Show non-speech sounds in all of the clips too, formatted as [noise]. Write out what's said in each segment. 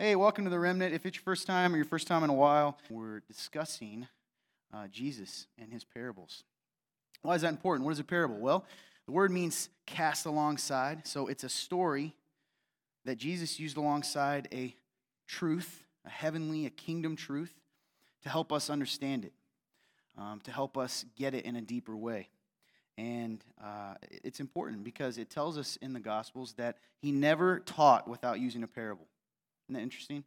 Hey, welcome to the Remnant. If it's your first time or your first time in a while, we're discussing uh, Jesus and his parables. Why is that important? What is a parable? Well, the word means cast alongside. So it's a story that Jesus used alongside a truth, a heavenly, a kingdom truth, to help us understand it, um, to help us get it in a deeper way. And uh, it's important because it tells us in the Gospels that he never taught without using a parable. Isn't that interesting?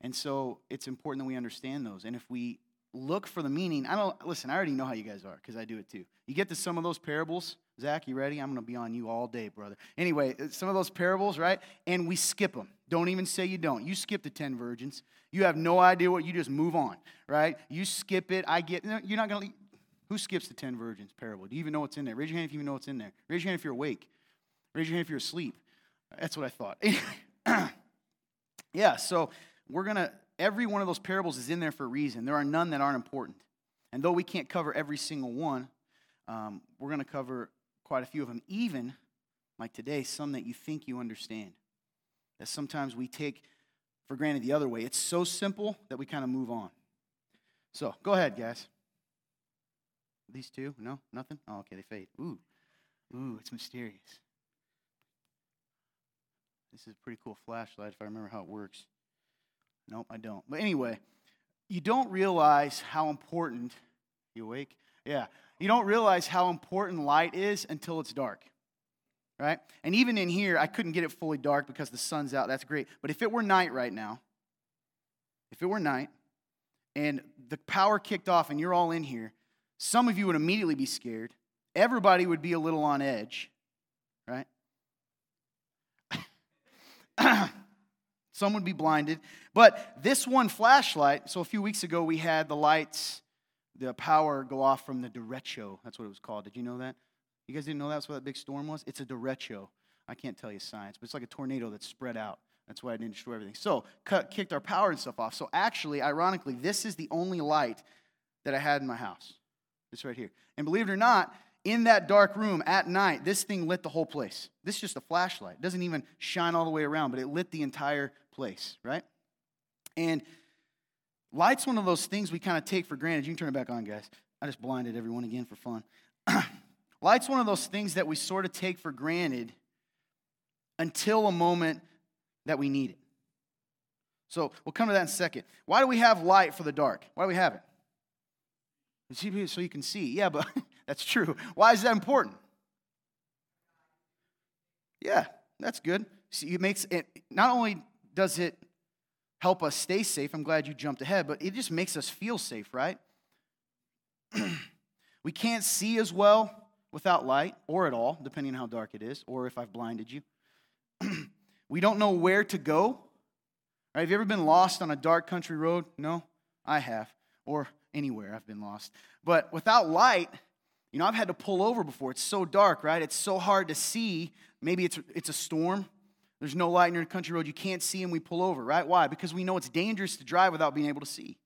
And so it's important that we understand those. And if we look for the meaning, I don't, listen, I already know how you guys are because I do it too. You get to some of those parables. Zach, you ready? I'm going to be on you all day, brother. Anyway, uh, some of those parables, right? And we skip them. Don't even say you don't. You skip the 10 virgins. You have no idea what, you just move on, right? You skip it. I get, you're not going to, who skips the 10 virgins parable? Do you even know what's in there? Raise your hand if you even know what's in there. Raise your hand if you're awake. Raise your hand if you're asleep. That's what I thought. [laughs] Yeah, so we're going to, every one of those parables is in there for a reason. There are none that aren't important. And though we can't cover every single one, um, we're going to cover quite a few of them, even like today, some that you think you understand. That sometimes we take for granted the other way. It's so simple that we kind of move on. So go ahead, guys. These two? No? Nothing? Oh, okay, they fade. Ooh. Ooh, it's mysterious. This is a pretty cool flashlight if I remember how it works. Nope, I don't. But anyway, you don't realize how important, you awake? Yeah. You don't realize how important light is until it's dark. Right? And even in here, I couldn't get it fully dark because the sun's out. That's great. But if it were night right now, if it were night and the power kicked off and you're all in here, some of you would immediately be scared. Everybody would be a little on edge, right? [clears throat] Some would be blinded. But this one flashlight, so a few weeks ago we had the lights, the power go off from the derecho. That's what it was called. Did you know that? You guys didn't know that's what that big storm was? It's a derecho. I can't tell you science, but it's like a tornado that's spread out. That's why I didn't destroy everything. So, cut, kicked our power and stuff off. So, actually, ironically, this is the only light that I had in my house. This right here. And believe it or not, in that dark room at night, this thing lit the whole place. This is just a flashlight. It doesn't even shine all the way around, but it lit the entire place, right? And light's one of those things we kind of take for granted. You can turn it back on, guys. I just blinded everyone again for fun. [clears throat] light's one of those things that we sort of take for granted until a moment that we need it. So we'll come to that in a second. Why do we have light for the dark? Why do we have it? So you can see. Yeah, but [laughs] That's true. Why is that important? Yeah, that's good. See, it makes it not only does it help us stay safe, I'm glad you jumped ahead, but it just makes us feel safe, right? [clears throat] we can't see as well without light or at all, depending on how dark it is, or if I've blinded you. [clears throat] we don't know where to go. Right? Have you ever been lost on a dark country road? No, I have. Or anywhere I've been lost. But without light, you know, I've had to pull over before. It's so dark, right? It's so hard to see. Maybe it's, it's a storm. There's no light in your country road. You can't see, and we pull over, right? Why? Because we know it's dangerous to drive without being able to see.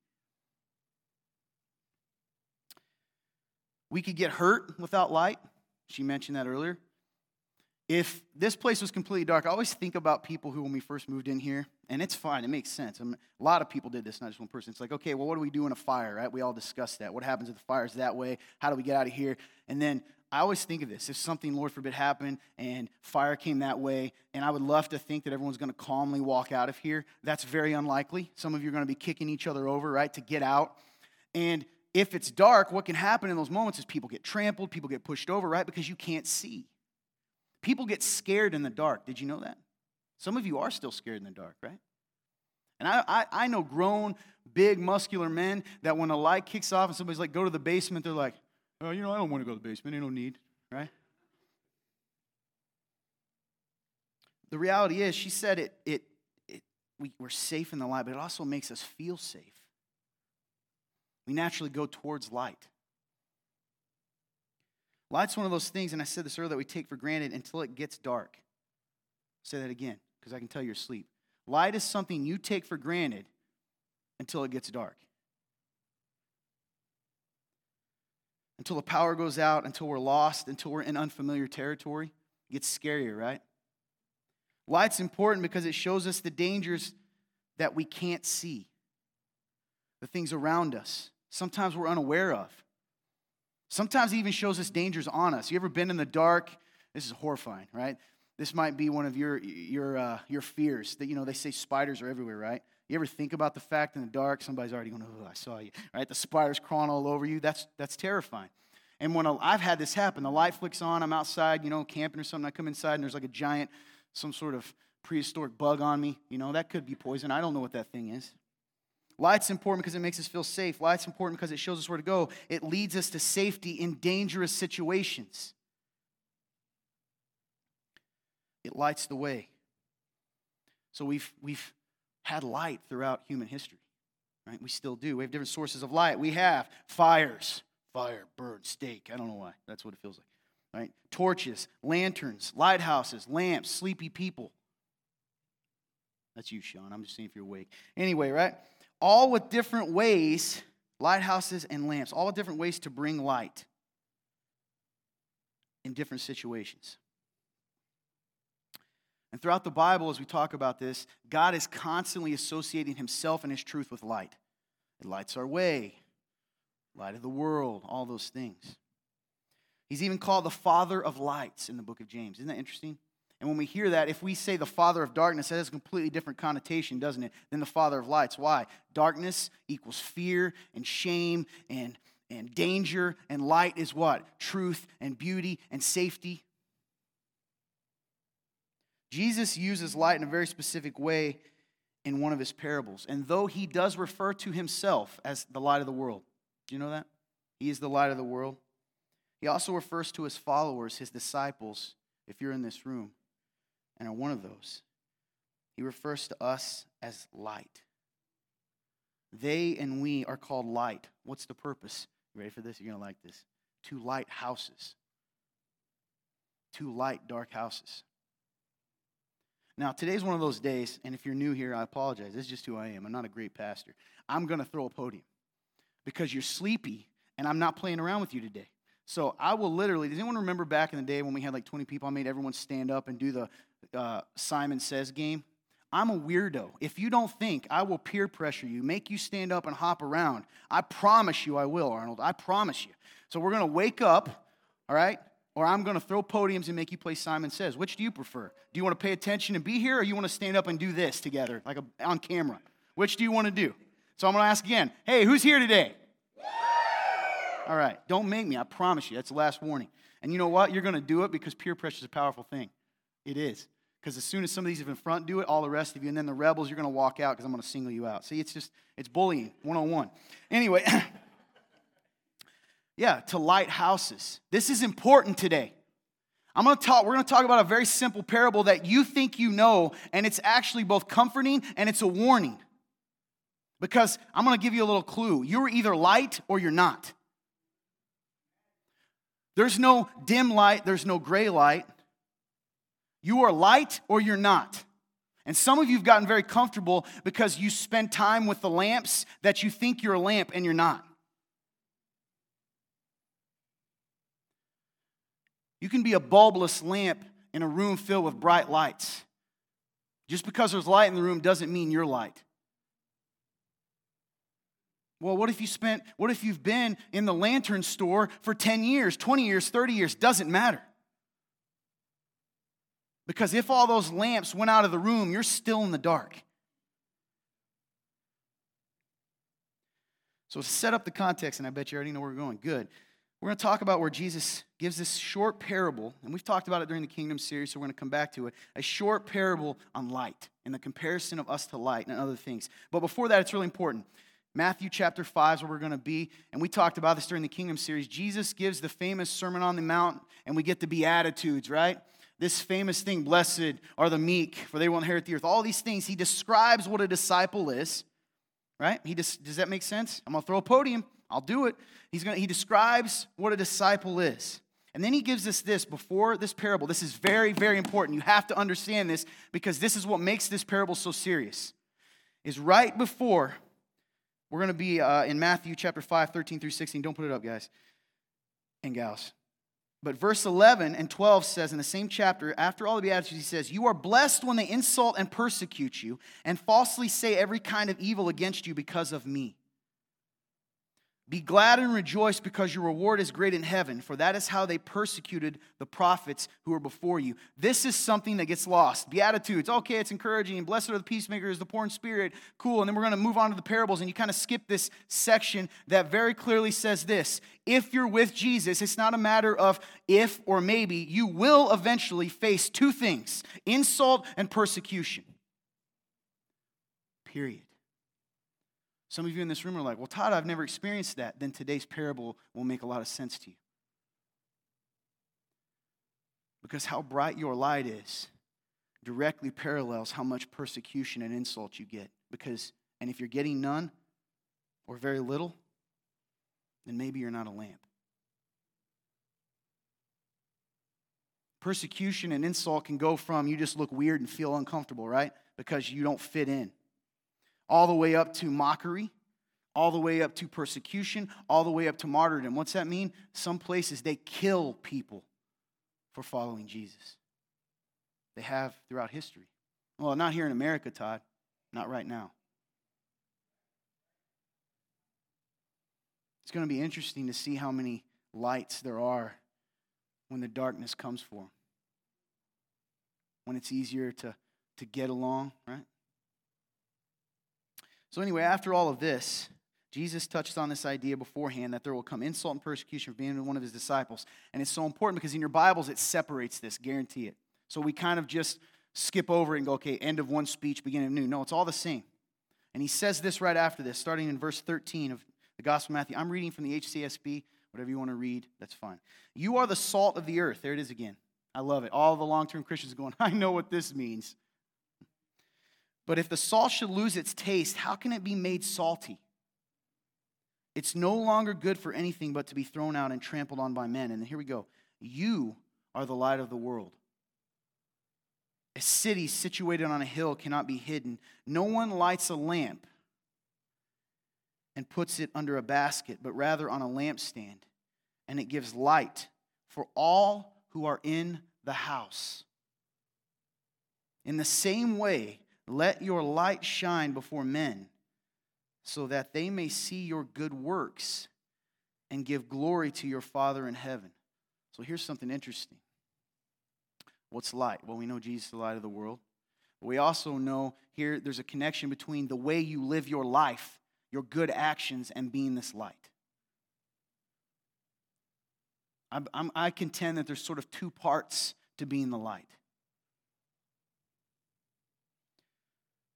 We could get hurt without light. She mentioned that earlier. If this place was completely dark, I always think about people who, when we first moved in here, and it's fine, it makes sense. I mean, a lot of people did this, not just one person. It's like, okay, well, what do we do in a fire, right? We all discuss that. What happens if the fire's that way? How do we get out of here? And then I always think of this if something, Lord forbid, happened and fire came that way, and I would love to think that everyone's going to calmly walk out of here. That's very unlikely. Some of you are going to be kicking each other over, right, to get out. And if it's dark, what can happen in those moments is people get trampled, people get pushed over, right, because you can't see. People get scared in the dark. Did you know that? Some of you are still scared in the dark, right? And I, I, I, know grown, big, muscular men that when a light kicks off and somebody's like, go to the basement, they're like, oh, you know, I don't want to go to the basement. Ain't no need, right? The reality is, she said it, it, it we, we're safe in the light, but it also makes us feel safe. We naturally go towards light. Light's one of those things, and I said this earlier, that we take for granted until it gets dark. Say that again, because I can tell you're asleep. Light is something you take for granted until it gets dark. Until the power goes out, until we're lost, until we're in unfamiliar territory. It gets scarier, right? Light's important because it shows us the dangers that we can't see, the things around us, sometimes we're unaware of. Sometimes it even shows us dangers on us. You ever been in the dark? This is horrifying, right? This might be one of your, your, uh, your fears that, you know, they say spiders are everywhere, right? You ever think about the fact in the dark, somebody's already going, oh, I saw you, right? The spiders crawling all over you. That's, that's terrifying. And when i have had this happen, the light flicks on, I'm outside, you know, camping or something. I come inside and there's like a giant, some sort of prehistoric bug on me. You know, that could be poison. I don't know what that thing is. Light's important because it makes us feel safe. Light's important because it shows us where to go. It leads us to safety in dangerous situations. It lights the way. So we've, we've had light throughout human history, right? We still do. We have different sources of light. We have fires, fire, bird, steak. I don't know why. That's what it feels like. Right? Torches, lanterns, lighthouses, lamps, sleepy people. That's you, Sean. I'm just seeing if you're awake. Anyway, right? All with different ways, lighthouses and lamps, all with different ways to bring light in different situations. And throughout the Bible, as we talk about this, God is constantly associating himself and his truth with light. It lights our way, light of the world, all those things. He's even called the Father of lights in the book of James. Isn't that interesting? And when we hear that, if we say the Father of darkness, that has a completely different connotation, doesn't it, than the Father of lights. Why? Darkness equals fear and shame and, and danger, and light is what? Truth and beauty and safety. Jesus uses light in a very specific way in one of his parables. And though he does refer to himself as the light of the world, do you know that? He is the light of the world. He also refers to his followers, his disciples, if you're in this room and are one of those. He refers to us as light. They and we are called light. What's the purpose? You ready for this? You're going to like this. To light houses. To light dark houses. Now, today's one of those days, and if you're new here, I apologize. This is just who I am. I'm not a great pastor. I'm going to throw a podium because you're sleepy, and I'm not playing around with you today. So I will literally, does anyone remember back in the day when we had like 20 people? I made everyone stand up and do the uh, Simon Says game. I'm a weirdo. If you don't think, I will peer pressure you, make you stand up and hop around. I promise you I will, Arnold. I promise you. So we're going to wake up, all right? Or I'm going to throw podiums and make you play Simon Says. Which do you prefer? Do you want to pay attention and be here, or you want to stand up and do this together, like a, on camera? Which do you want to do? So I'm going to ask again. Hey, who's here today? All right, don't make me. I promise you. That's the last warning. And you know what? You're going to do it because peer pressure is a powerful thing. It is. Because as soon as some of these in front do it, all the rest of you, and then the rebels, you're going to walk out because I'm going to single you out. See, it's just, it's bullying 101. Anyway. [clears throat] Yeah, to light houses. This is important today. I'm going to talk we're going to talk about a very simple parable that you think you know and it's actually both comforting and it's a warning. Because I'm going to give you a little clue. You're either light or you're not. There's no dim light, there's no gray light. You are light or you're not. And some of you have gotten very comfortable because you spend time with the lamps that you think you're a lamp and you're not. You can be a bulbless lamp in a room filled with bright lights. Just because there's light in the room doesn't mean you're light. Well, what if you spent, what if you've been in the lantern store for 10 years, 20 years, 30 years? Doesn't matter. Because if all those lamps went out of the room, you're still in the dark. So, set up the context, and I bet you already know where we're going, good. We're going to talk about where Jesus gives this short parable, and we've talked about it during the Kingdom series, so we're going to come back to it. A short parable on light and the comparison of us to light and other things. But before that, it's really important. Matthew chapter 5 is where we're going to be, and we talked about this during the Kingdom series. Jesus gives the famous Sermon on the Mount, and we get the Beatitudes, right? This famous thing, blessed are the meek, for they will inherit the earth. All these things, he describes what a disciple is, right? He does, does that make sense? I'm going to throw a podium. I'll do it. He's going to, he describes what a disciple is. And then he gives us this before this parable. This is very, very important. You have to understand this because this is what makes this parable so serious. Is right before, we're going to be uh, in Matthew chapter 5, 13 through 16. Don't put it up, guys and gals. But verse 11 and 12 says in the same chapter, after all the Beatitudes, he says, You are blessed when they insult and persecute you and falsely say every kind of evil against you because of me. Be glad and rejoice because your reward is great in heaven, for that is how they persecuted the prophets who were before you. This is something that gets lost. Beatitudes, okay, it's encouraging. Blessed are the peacemakers, the poor in spirit, cool. And then we're going to move on to the parables, and you kind of skip this section that very clearly says this If you're with Jesus, it's not a matter of if or maybe, you will eventually face two things insult and persecution. Period. Some of you in this room are like, well, Todd, I've never experienced that. Then today's parable will make a lot of sense to you. Because how bright your light is directly parallels how much persecution and insult you get. Because, and if you're getting none or very little, then maybe you're not a lamp. Persecution and insult can go from you just look weird and feel uncomfortable, right? Because you don't fit in all the way up to mockery, all the way up to persecution, all the way up to martyrdom. What's that mean? Some places they kill people for following Jesus. They have throughout history. Well, not here in America, Todd. Not right now. It's going to be interesting to see how many lights there are when the darkness comes for them. When it's easier to, to get along, right? So, anyway, after all of this, Jesus touched on this idea beforehand that there will come insult and persecution for being one of his disciples. And it's so important because in your Bibles it separates this, guarantee it. So we kind of just skip over it and go, okay, end of one speech, beginning of new. No, it's all the same. And he says this right after this, starting in verse 13 of the Gospel of Matthew. I'm reading from the HCSB, whatever you want to read, that's fine. You are the salt of the earth. There it is again. I love it. All the long term Christians going, [laughs] I know what this means. But if the salt should lose its taste, how can it be made salty? It's no longer good for anything but to be thrown out and trampled on by men. And here we go. You are the light of the world. A city situated on a hill cannot be hidden. No one lights a lamp and puts it under a basket, but rather on a lampstand, and it gives light for all who are in the house. In the same way, let your light shine before men, so that they may see your good works and give glory to your Father in heaven. So here's something interesting. What's light? Well, we know Jesus is the light of the world. But we also know here there's a connection between the way you live your life, your good actions, and being this light. I'm, I'm, i contend that there's sort of two parts to being the light.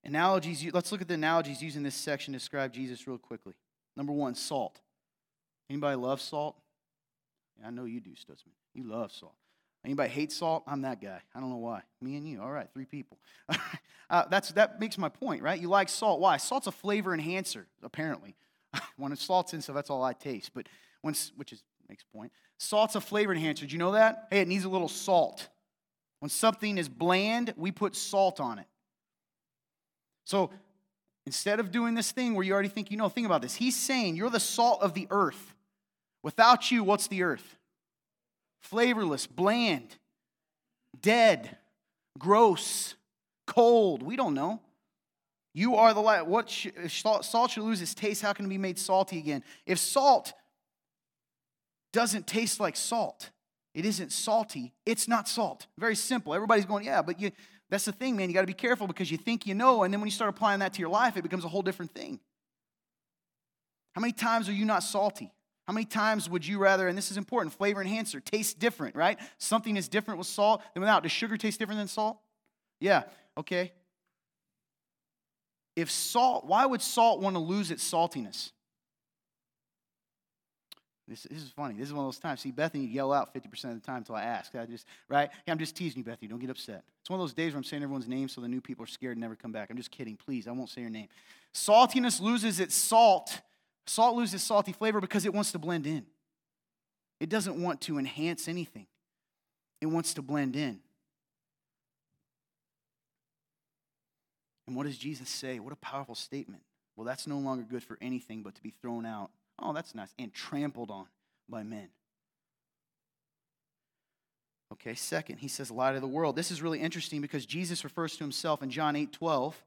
Analogies, let's look at the analogies used in this section to describe Jesus real quickly. Number one, salt. Anybody love salt? Yeah, I know you do, Stutzman. You love salt. Anybody hate salt? I'm that guy. I don't know why. Me and you. All right, three people. [laughs] uh, that's, that makes my point, right? You like salt. Why? Salt's a flavor enhancer, apparently. [laughs] when it's salt's in so that's all I taste. But when, which is makes point. Salt's a flavor enhancer. Do you know that? Hey, it needs a little salt. When something is bland, we put salt on it. So instead of doing this thing where you already think you know, think about this. He's saying you're the salt of the earth. Without you, what's the earth? Flavorless, bland, dead, gross, cold. We don't know. You are the light. What sh- salt should lose its taste? How can it be made salty again? If salt doesn't taste like salt, it isn't salty. It's not salt. Very simple. Everybody's going, yeah, but you, that's the thing, man. You got to be careful because you think you know, and then when you start applying that to your life, it becomes a whole different thing. How many times are you not salty? How many times would you rather, and this is important, flavor enhancer, taste different, right? Something is different with salt than without. Does sugar taste different than salt? Yeah, okay. If salt, why would salt want to lose its saltiness? This, this, is funny. This is one of those times. See, Bethany yell out 50% of the time until I ask. I just, right? Hey, I'm just teasing you, Bethany. Don't get upset. It's one of those days where I'm saying everyone's name so the new people are scared and never come back. I'm just kidding. Please, I won't say your name. Saltiness loses its salt. Salt loses salty flavor because it wants to blend in. It doesn't want to enhance anything, it wants to blend in. And what does Jesus say? What a powerful statement. Well, that's no longer good for anything but to be thrown out Oh, that's nice. And trampled on by men. Okay, second, he says light of the world. This is really interesting because Jesus refers to himself in John 8 12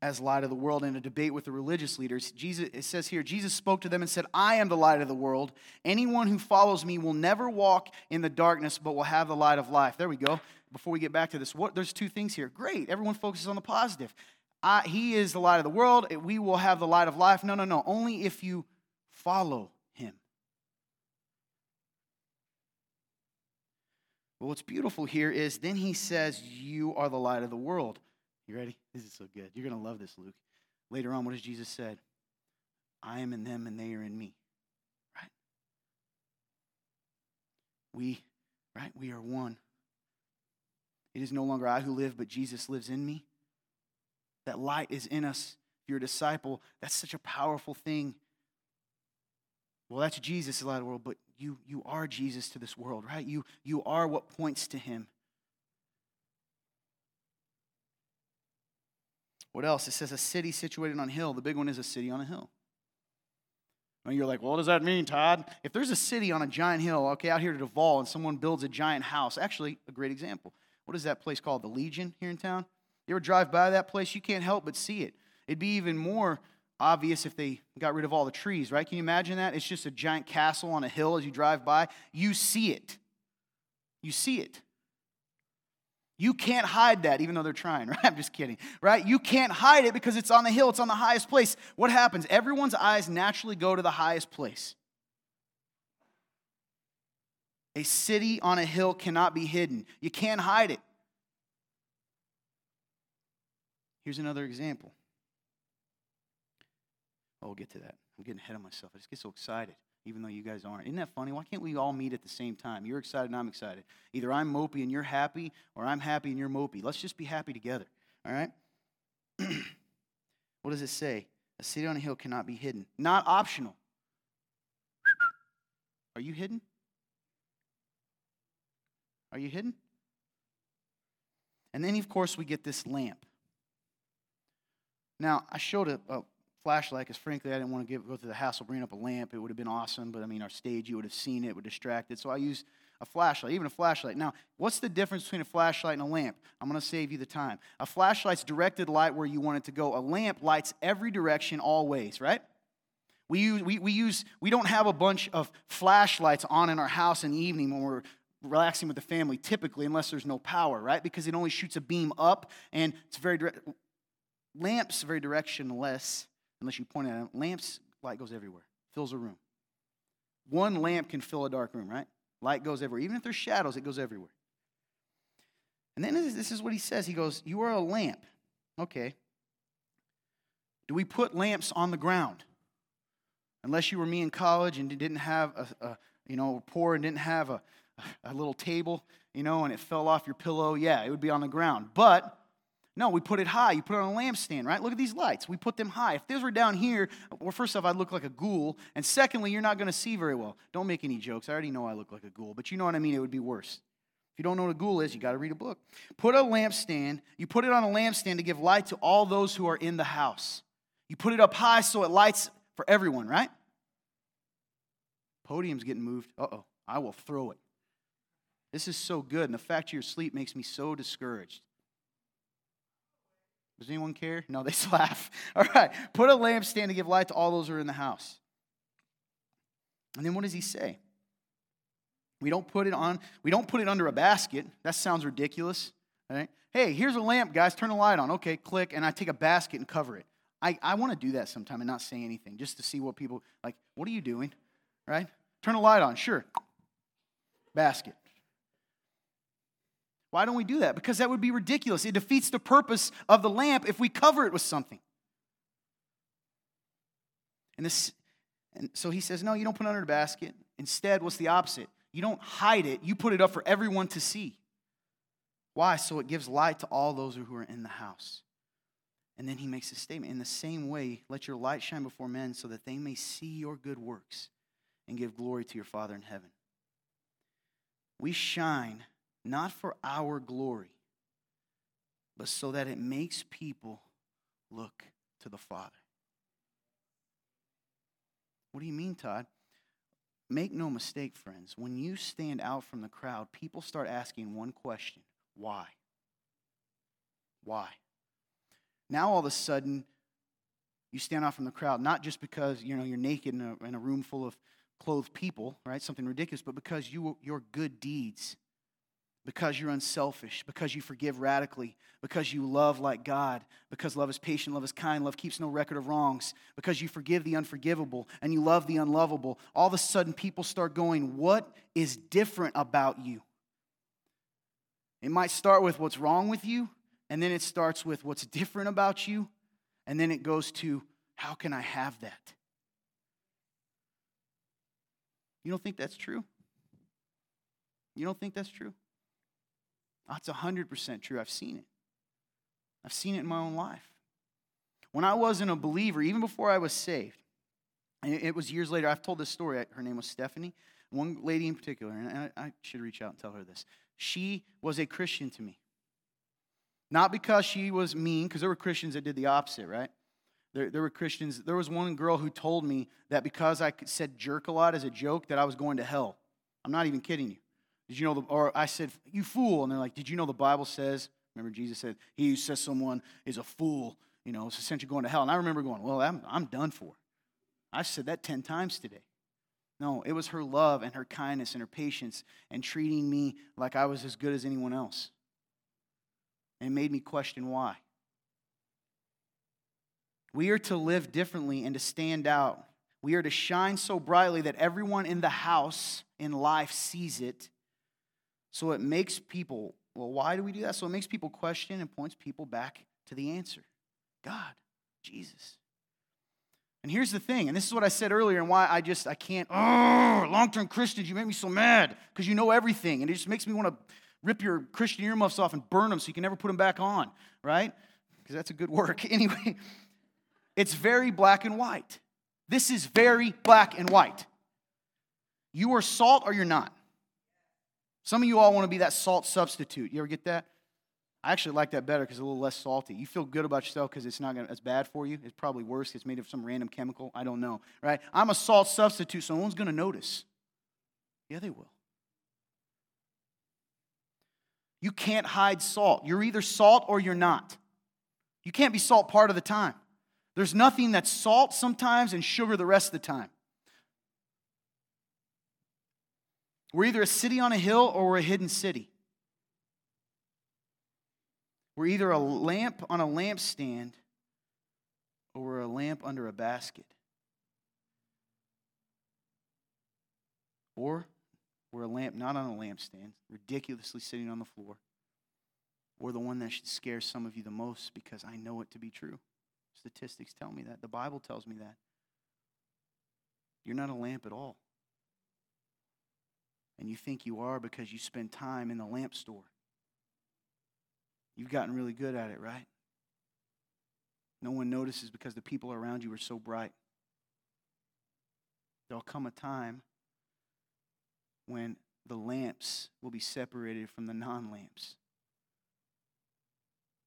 as light of the world in a debate with the religious leaders. Jesus, it says here, Jesus spoke to them and said, I am the light of the world. Anyone who follows me will never walk in the darkness, but will have the light of life. There we go. Before we get back to this, what, there's two things here. Great. Everyone focuses on the positive. I, he is the light of the world. We will have the light of life. No, no, no. Only if you follow him. But what's beautiful here is then he says, You are the light of the world. You ready? This is so good. You're going to love this, Luke. Later on, what does Jesus said? I am in them and they are in me. Right? We, right? We are one. It is no longer I who live, but Jesus lives in me. That light is in us. If you're a disciple, that's such a powerful thing. Well, that's Jesus, the light of the world, but you, you are Jesus to this world, right? You, you are what points to him. What else? It says a city situated on a hill. The big one is a city on a hill. And you're like, well, what does that mean, Todd? If there's a city on a giant hill, okay, out here to Duvall, and someone builds a giant house, actually, a great example. What is that place called? The Legion here in town? You ever drive by that place? You can't help but see it. It'd be even more obvious if they got rid of all the trees, right? Can you imagine that? It's just a giant castle on a hill as you drive by. You see it. You see it. You can't hide that, even though they're trying, [laughs] right? I'm just kidding, right? You can't hide it because it's on the hill, it's on the highest place. What happens? Everyone's eyes naturally go to the highest place. A city on a hill cannot be hidden, you can't hide it. Here's another example. Oh, we'll get to that. I'm getting ahead of myself. I just get so excited even though you guys aren't. Isn't that funny? Why can't we all meet at the same time? You're excited and I'm excited. Either I'm mopey and you're happy, or I'm happy and you're mopey. Let's just be happy together, all right? [clears throat] what does it say? A city on a hill cannot be hidden. Not optional. Are you hidden? Are you hidden? And then, of course, we get this lamp. Now, I showed a, a flashlight because frankly I didn't want to give, go through the hassle bringing up a lamp. It would have been awesome, but I mean our stage you would have seen it, would distracted. So I used a flashlight, even a flashlight. Now, what's the difference between a flashlight and a lamp? I'm going to save you the time. A flashlight's directed light where you want it to go. A lamp lights every direction, always, right? We use, we, we use we don't have a bunch of flashlights on in our house in the evening when we're relaxing with the family typically unless there's no power right because it only shoots a beam up and it's very direct lamps very directionless unless you point at it. Lamps, light goes everywhere, fills a room. One lamp can fill a dark room, right? Light goes everywhere. Even if there's shadows, it goes everywhere. And then this is what he says. He goes, You are a lamp. Okay. Do we put lamps on the ground? Unless you were me in college and didn't have a, a you know, poor and didn't have a, a little table, you know, and it fell off your pillow, yeah, it would be on the ground. But no, we put it high. You put it on a lampstand, right? Look at these lights. We put them high. If these were down here, well, first off, I'd look like a ghoul. And secondly, you're not going to see very well. Don't make any jokes. I already know I look like a ghoul, but you know what I mean? It would be worse. If you don't know what a ghoul is, you got to read a book. Put a lampstand. You put it on a lampstand to give light to all those who are in the house. You put it up high so it lights for everyone, right? Podium's getting moved. Uh oh, I will throw it. This is so good, and the fact you're asleep makes me so discouraged. Does anyone care? No, they [laughs] laugh. All right. Put a lampstand to give light to all those who are in the house. And then what does he say? We don't put it on, we don't put it under a basket. That sounds ridiculous. Right? Hey, here's a lamp, guys. Turn the light on. Okay, click, and I take a basket and cover it. I, I want to do that sometime and not say anything just to see what people like, what are you doing? Right? Turn the light on, sure. Basket. Why don't we do that? Because that would be ridiculous. It defeats the purpose of the lamp if we cover it with something. And this and so he says, No, you don't put it under the basket. Instead, what's the opposite? You don't hide it, you put it up for everyone to see. Why? So it gives light to all those who are in the house. And then he makes a statement In the same way, let your light shine before men so that they may see your good works and give glory to your Father in heaven. We shine not for our glory, but so that it makes people look to the Father. What do you mean, Todd? make no mistake, friends, when you stand out from the crowd, people start asking one question why? Why? Now all of a sudden, you stand out from the crowd, not just because you know you're naked in a, in a room full of clothed people, right? Something ridiculous, but because you your good deeds, because you're unselfish, because you forgive radically, because you love like God, because love is patient, love is kind, love keeps no record of wrongs, because you forgive the unforgivable and you love the unlovable. All of a sudden, people start going, "What is different about you?" It might start with what's wrong with you, and then it starts with what's different about you, and then it goes to how can I have that? You don't think that's true? You don't think that's true? That's 100% true. I've seen it. I've seen it in my own life. When I wasn't a believer, even before I was saved, and it was years later, I've told this story. Her name was Stephanie. One lady in particular, and I should reach out and tell her this. She was a Christian to me. Not because she was mean, because there were Christians that did the opposite, right? There, there were Christians. There was one girl who told me that because I said jerk a lot as a joke, that I was going to hell. I'm not even kidding you. Did you know the, or I said, you fool. And they're like, did you know the Bible says, remember Jesus said, he who says someone is a fool, you know, is essentially going to hell. And I remember going, well, I'm, I'm done for. I've said that 10 times today. No, it was her love and her kindness and her patience and treating me like I was as good as anyone else. And it made me question why. We are to live differently and to stand out. We are to shine so brightly that everyone in the house in life sees it. So it makes people, well, why do we do that? So it makes people question and points people back to the answer God, Jesus. And here's the thing, and this is what I said earlier, and why I just I can't. Oh, long-term Christians, you make me so mad because you know everything, and it just makes me want to rip your Christian earmuffs off and burn them so you can never put them back on, right? Because that's a good work. [laughs] Anyway, it's very black and white. This is very black and white. You are salt or you're not. Some of you all want to be that salt substitute. You ever get that? I actually like that better because it's a little less salty. You feel good about yourself because it's not gonna, as bad for you. It's probably worse. It's made of some random chemical. I don't know, right? I'm a salt substitute, so no one's going to notice. Yeah, they will. You can't hide salt. You're either salt or you're not. You can't be salt part of the time. There's nothing that's salt sometimes and sugar the rest of the time. We're either a city on a hill or we're a hidden city. We're either a lamp on a lampstand or we're a lamp under a basket. Or we're a lamp not on a lampstand, ridiculously sitting on the floor. Or the one that should scare some of you the most because I know it to be true. Statistics tell me that. The Bible tells me that. You're not a lamp at all. And you think you are because you spend time in the lamp store. You've gotten really good at it, right? No one notices because the people around you are so bright. There'll come a time when the lamps will be separated from the non lamps.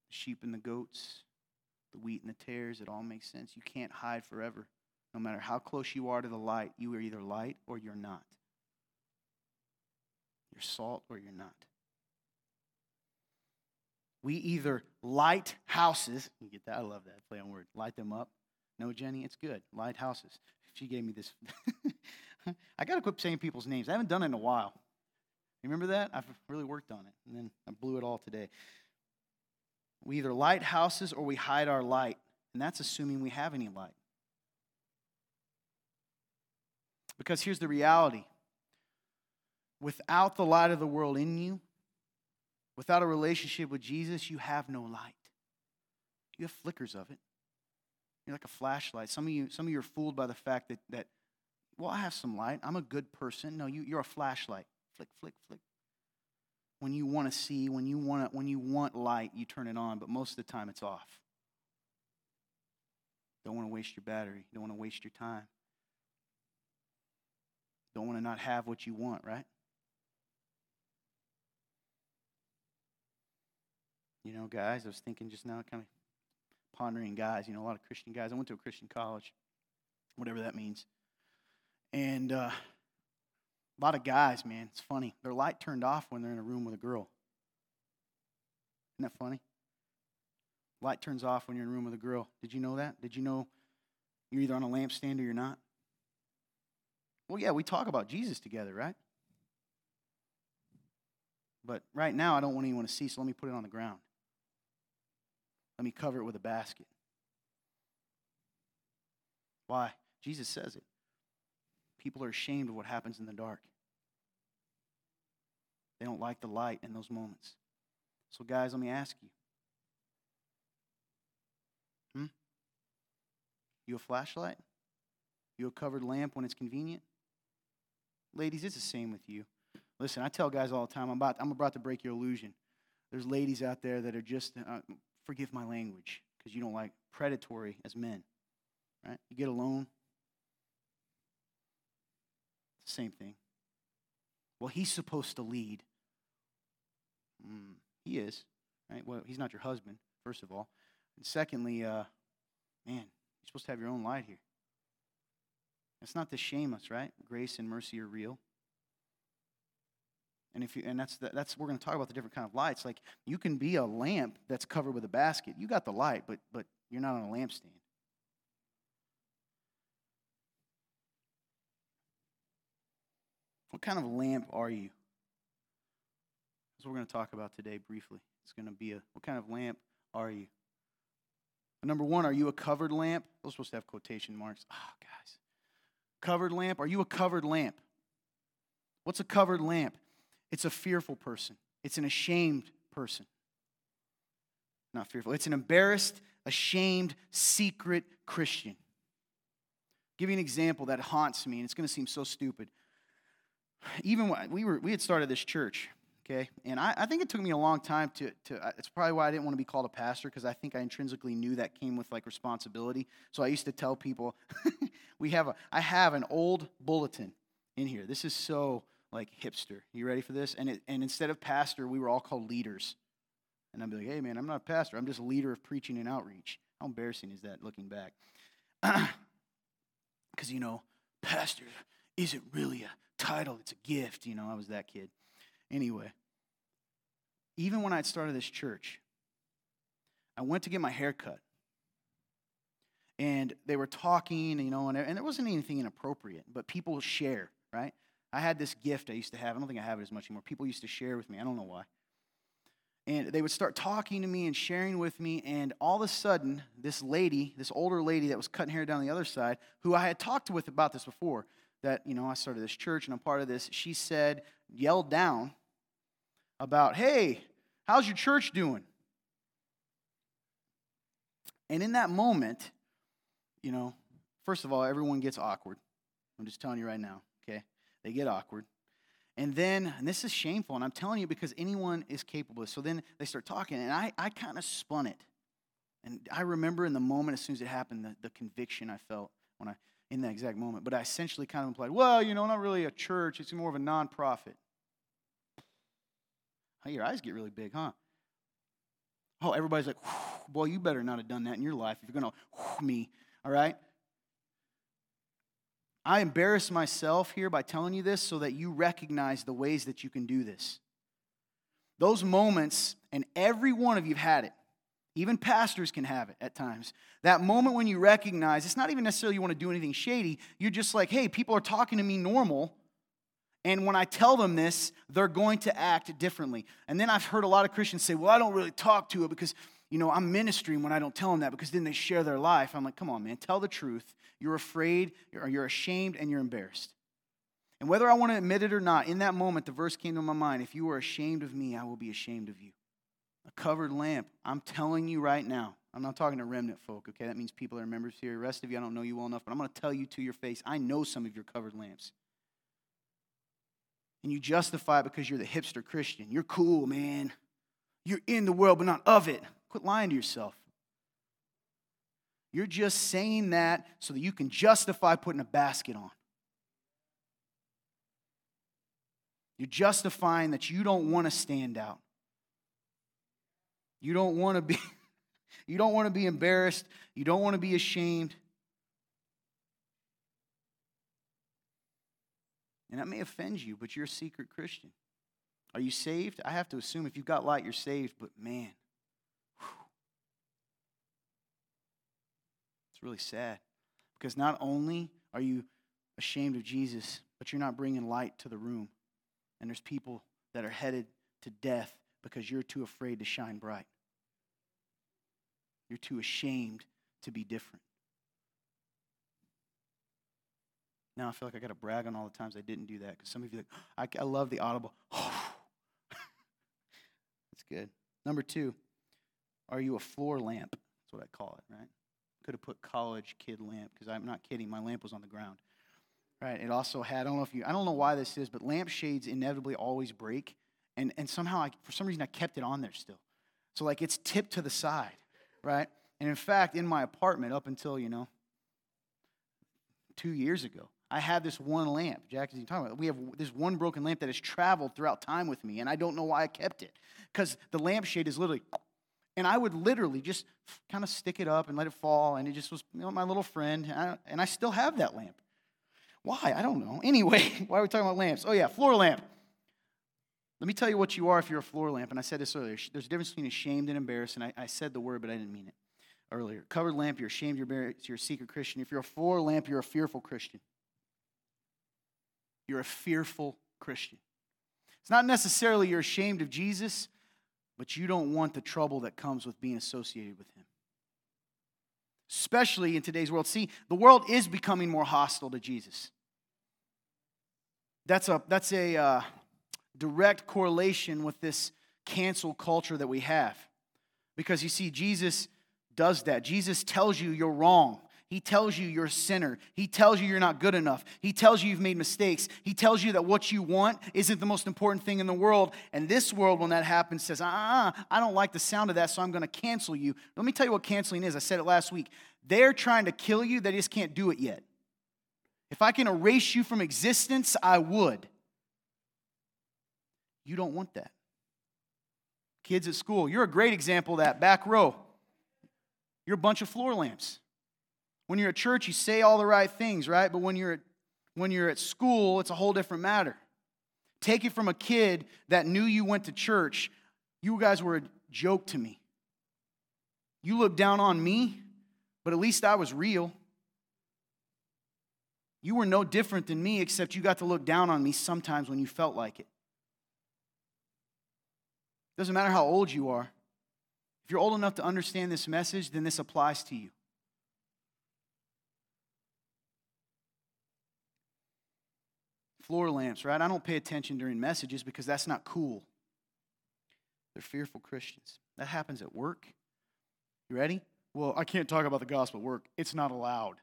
The sheep and the goats, the wheat and the tares, it all makes sense. You can't hide forever. No matter how close you are to the light, you are either light or you're not. You're salt or you're not. We either light houses. You get that? I love that play on word. Light them up. No, Jenny, it's good. Light houses. She gave me this. [laughs] I got to quit saying people's names. I haven't done it in a while. You remember that? I've really worked on it, and then I blew it all today. We either light houses or we hide our light, and that's assuming we have any light. Because here's the reality without the light of the world in you, Without a relationship with Jesus, you have no light. You have flickers of it. You're like a flashlight. Some of you, some of you are fooled by the fact that, that well, I have some light. I'm a good person. No, you, you're a flashlight. Flick, flick, flick. When you want to see, when you want when you want light, you turn it on, but most of the time it's off. Don't want to waste your battery. Don't want to waste your time. Don't want to not have what you want, right? You know, guys, I was thinking just now, kind of pondering guys, you know, a lot of Christian guys. I went to a Christian college, whatever that means. And uh, A lot of guys, man, it's funny. Their light turned off when they're in a room with a girl. Isn't that funny? Light turns off when you're in a room with a girl. Did you know that? Did you know you're either on a lampstand or you're not? Well, yeah, we talk about Jesus together, right? But right now, I don't want anyone to see, so let me put it on the ground. Let me cover it with a basket. Why? Jesus says it. People are ashamed of what happens in the dark. They don't like the light in those moments. So, guys, let me ask you. Hmm? You a flashlight? You a covered lamp when it's convenient? Ladies, it's the same with you. Listen, I tell guys all the time, I'm about, I'm about to break your illusion. There's ladies out there that are just, uh, forgive my language, because you don't like predatory as men. Right? You get alone. Same thing. Well, he's supposed to lead. Mm, he is, right? Well, he's not your husband, first of all. And secondly, uh, man, you're supposed to have your own light here. It's not to shame us, right? Grace and mercy are real. And if you, and that's the, that's we're going to talk about the different kind of lights. Like you can be a lamp that's covered with a basket. You got the light, but but you're not on a lampstand. What kind of lamp are you? That's what we're going to talk about today briefly. It's going to be a what kind of lamp are you? Number one, are you a covered lamp? Are supposed to have quotation marks. Oh, guys. Covered lamp? Are you a covered lamp? What's a covered lamp? It's a fearful person, it's an ashamed person. Not fearful, it's an embarrassed, ashamed, secret Christian. I'll give you an example that haunts me, and it's going to seem so stupid. Even when we, were, we had started this church, okay? And I, I think it took me a long time to, to, it's probably why I didn't want to be called a pastor, because I think I intrinsically knew that came with like responsibility. So I used to tell people, [laughs] we have a, I have an old bulletin in here. This is so like hipster. You ready for this? And, it, and instead of pastor, we were all called leaders. And I'd be like, hey, man, I'm not a pastor. I'm just a leader of preaching and outreach. How embarrassing is that looking back? [clears throat] Because, you know, pastor isn't really a title, it's a gift. You know, I was that kid. Anyway, even when I'd started this church, I went to get my hair cut. And they were talking, you know, and, and there wasn't anything inappropriate, but people share, right? I had this gift I used to have. I don't think I have it as much anymore. People used to share with me. I don't know why. And they would start talking to me and sharing with me. And all of a sudden, this lady, this older lady that was cutting hair down the other side, who I had talked with about this before, that, you know, I started this church and I'm part of this, she said, yelled down about, hey, how's your church doing? And in that moment, you know, first of all, everyone gets awkward. I'm just telling you right now? They get awkward. And then, and this is shameful, and I'm telling you because anyone is capable. So then they start talking, and I, I kind of spun it. And I remember in the moment, as soon as it happened, the, the conviction I felt when I, in that exact moment. But I essentially kind of implied, well, you know, not really a church, it's more of a nonprofit. Oh, your eyes get really big, huh? Oh, everybody's like, boy, you better not have done that in your life if you're going to me, all right? I embarrass myself here by telling you this so that you recognize the ways that you can do this. Those moments, and every one of you have had it. Even pastors can have it at times. That moment when you recognize it's not even necessarily you want to do anything shady. You're just like, hey, people are talking to me normal. And when I tell them this, they're going to act differently. And then I've heard a lot of Christians say, well, I don't really talk to it because, you know, I'm ministering when I don't tell them that because then they share their life. I'm like, come on, man, tell the truth you're afraid, or you're ashamed, and you're embarrassed. And whether I want to admit it or not, in that moment, the verse came to my mind if you are ashamed of me, I will be ashamed of you. A covered lamp. I'm telling you right now. I'm not talking to remnant folk, okay? That means people that are members here. The rest of you, I don't know you well enough, but I'm going to tell you to your face I know some of your covered lamps. And you justify it because you're the hipster Christian. You're cool, man. You're in the world, but not of it. Quit lying to yourself. You're just saying that so that you can justify putting a basket on. You're justifying that you don't want to stand out. You don't want to be [laughs] you don't want to be embarrassed, you don't want to be ashamed. And that may offend you, but you're a secret Christian. Are you saved? I have to assume if you've got light, you're saved, but man, really sad. Because not only are you ashamed of Jesus, but you're not bringing light to the room. And there's people that are headed to death because you're too afraid to shine bright. You're too ashamed to be different. Now I feel like I got to brag on all the times I didn't do that because some of you, like, I, I love the audible. [laughs] That's good. Number two, are you a floor lamp? That's what I call it, right? Could have put college kid lamp because I'm not kidding. My lamp was on the ground. Right. It also had, I don't know if you, I don't know why this is, but lampshades inevitably always break. And, and somehow, I, for some reason, I kept it on there still. So, like, it's tipped to the side, right? And in fact, in my apartment, up until, you know, two years ago, I had this one lamp. Jack is talking about. We have this one broken lamp that has traveled throughout time with me, and I don't know why I kept it. Because the lampshade is literally, and I would literally just kind of stick it up and let it fall, and it just was you know, my little friend, and I, and I still have that lamp. Why? I don't know. [laughs] Anyway, why are we talking about lamps? Oh, yeah, floor lamp. Let me tell you what you are if you're a floor lamp. And I said this earlier. There's a difference between ashamed and embarrassed. And I, I said the word, but I didn't mean it earlier. Covered lamp, you're ashamed, you're embarrassed, you're a secret Christian. If you're a floor lamp, you're a fearful Christian. You're a fearful Christian. It's not necessarily you're ashamed of Jesus, but you don't want the trouble that comes with being associated with him. Especially in today's world. See, the world is becoming more hostile to Jesus. That's a, that's a uh, direct correlation with this cancel culture that we have. Because you see, Jesus does that. Jesus tells you you're wrong. He tells you you're a sinner. He tells you you're not good enough. He tells you you've made mistakes. He tells you that what you want isn't the most important thing in the world. And this world, when that happens, says, ah, I don't like the sound of that, so I'm going to cancel you. Let me tell you what canceling is. I said it last week. They're trying to kill you, they just can't do it yet. If I can erase you from existence, I would. You don't want that. Kids at school, you're a great example of that. Back row, you're a bunch of floor lamps. When you're at church, you say all the right things, right? But when you're at, when you're at school, it's a whole different matter. Take it from a kid that knew you went to church. You guys were a joke to me. You looked down on me, but at least I was real. You were no different than me, except you got to look down on me sometimes when you felt like it. Doesn't matter how old you are. If you're old enough to understand this message, then this applies to you. Floor lamps, right? I don't pay attention during messages because that's not cool. They're fearful Christians. That happens at work. You ready? Well, I can't talk about the gospel at work. It's not allowed.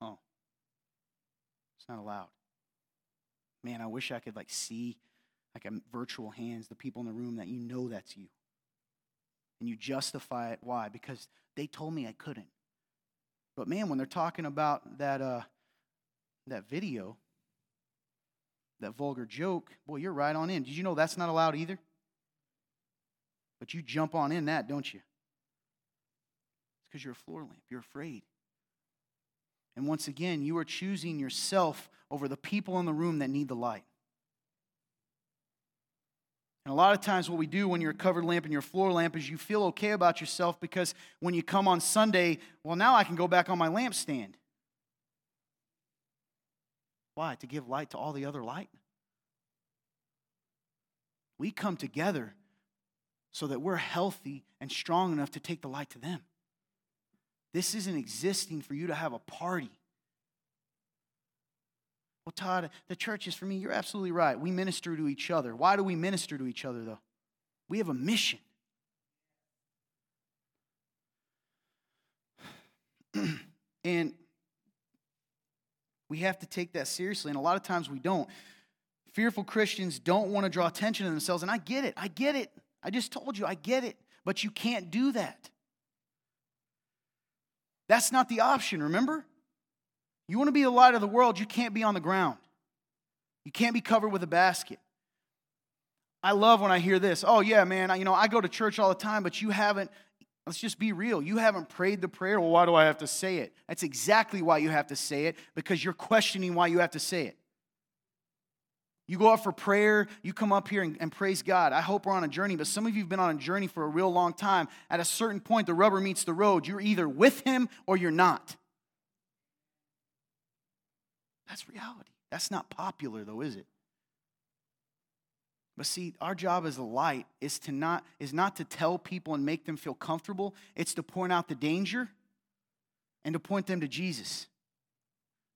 Oh. It's not allowed. Man, I wish I could like see like a virtual hands, the people in the room that you know that's you. And you justify it. Why? Because they told me I couldn't. But man, when they're talking about that uh, that video, that vulgar joke, boy, you're right on in. Did you know that's not allowed either? But you jump on in that, don't you? It's because you're a floor lamp. You're afraid. And once again, you are choosing yourself over the people in the room that need the light. And a lot of times, what we do when you're a covered lamp and you're a floor lamp is you feel okay about yourself because when you come on Sunday, well, now I can go back on my lampstand. Why? To give light to all the other light. We come together so that we're healthy and strong enough to take the light to them. This isn't existing for you to have a party. Well, Todd, the church is for me. You're absolutely right. We minister to each other. Why do we minister to each other, though? We have a mission. [clears throat] and we have to take that seriously. And a lot of times we don't. Fearful Christians don't want to draw attention to themselves. And I get it. I get it. I just told you, I get it. But you can't do that. That's not the option, remember? You want to be the light of the world, you can't be on the ground. You can't be covered with a basket. I love when I hear this. Oh, yeah, man, I, you know, I go to church all the time, but you haven't, let's just be real. You haven't prayed the prayer. Well, why do I have to say it? That's exactly why you have to say it, because you're questioning why you have to say it. You go out for prayer, you come up here and, and, praise God. I hope we're on a journey, but some of you have been on a journey for a real long time. At a certain point, the rubber meets the road. You're either with Him or you're not. That's reality. That's not popular, though, is it? But see, our job as a light is to not is not to tell people and make them feel comfortable. It's to point out the danger and to point them to Jesus.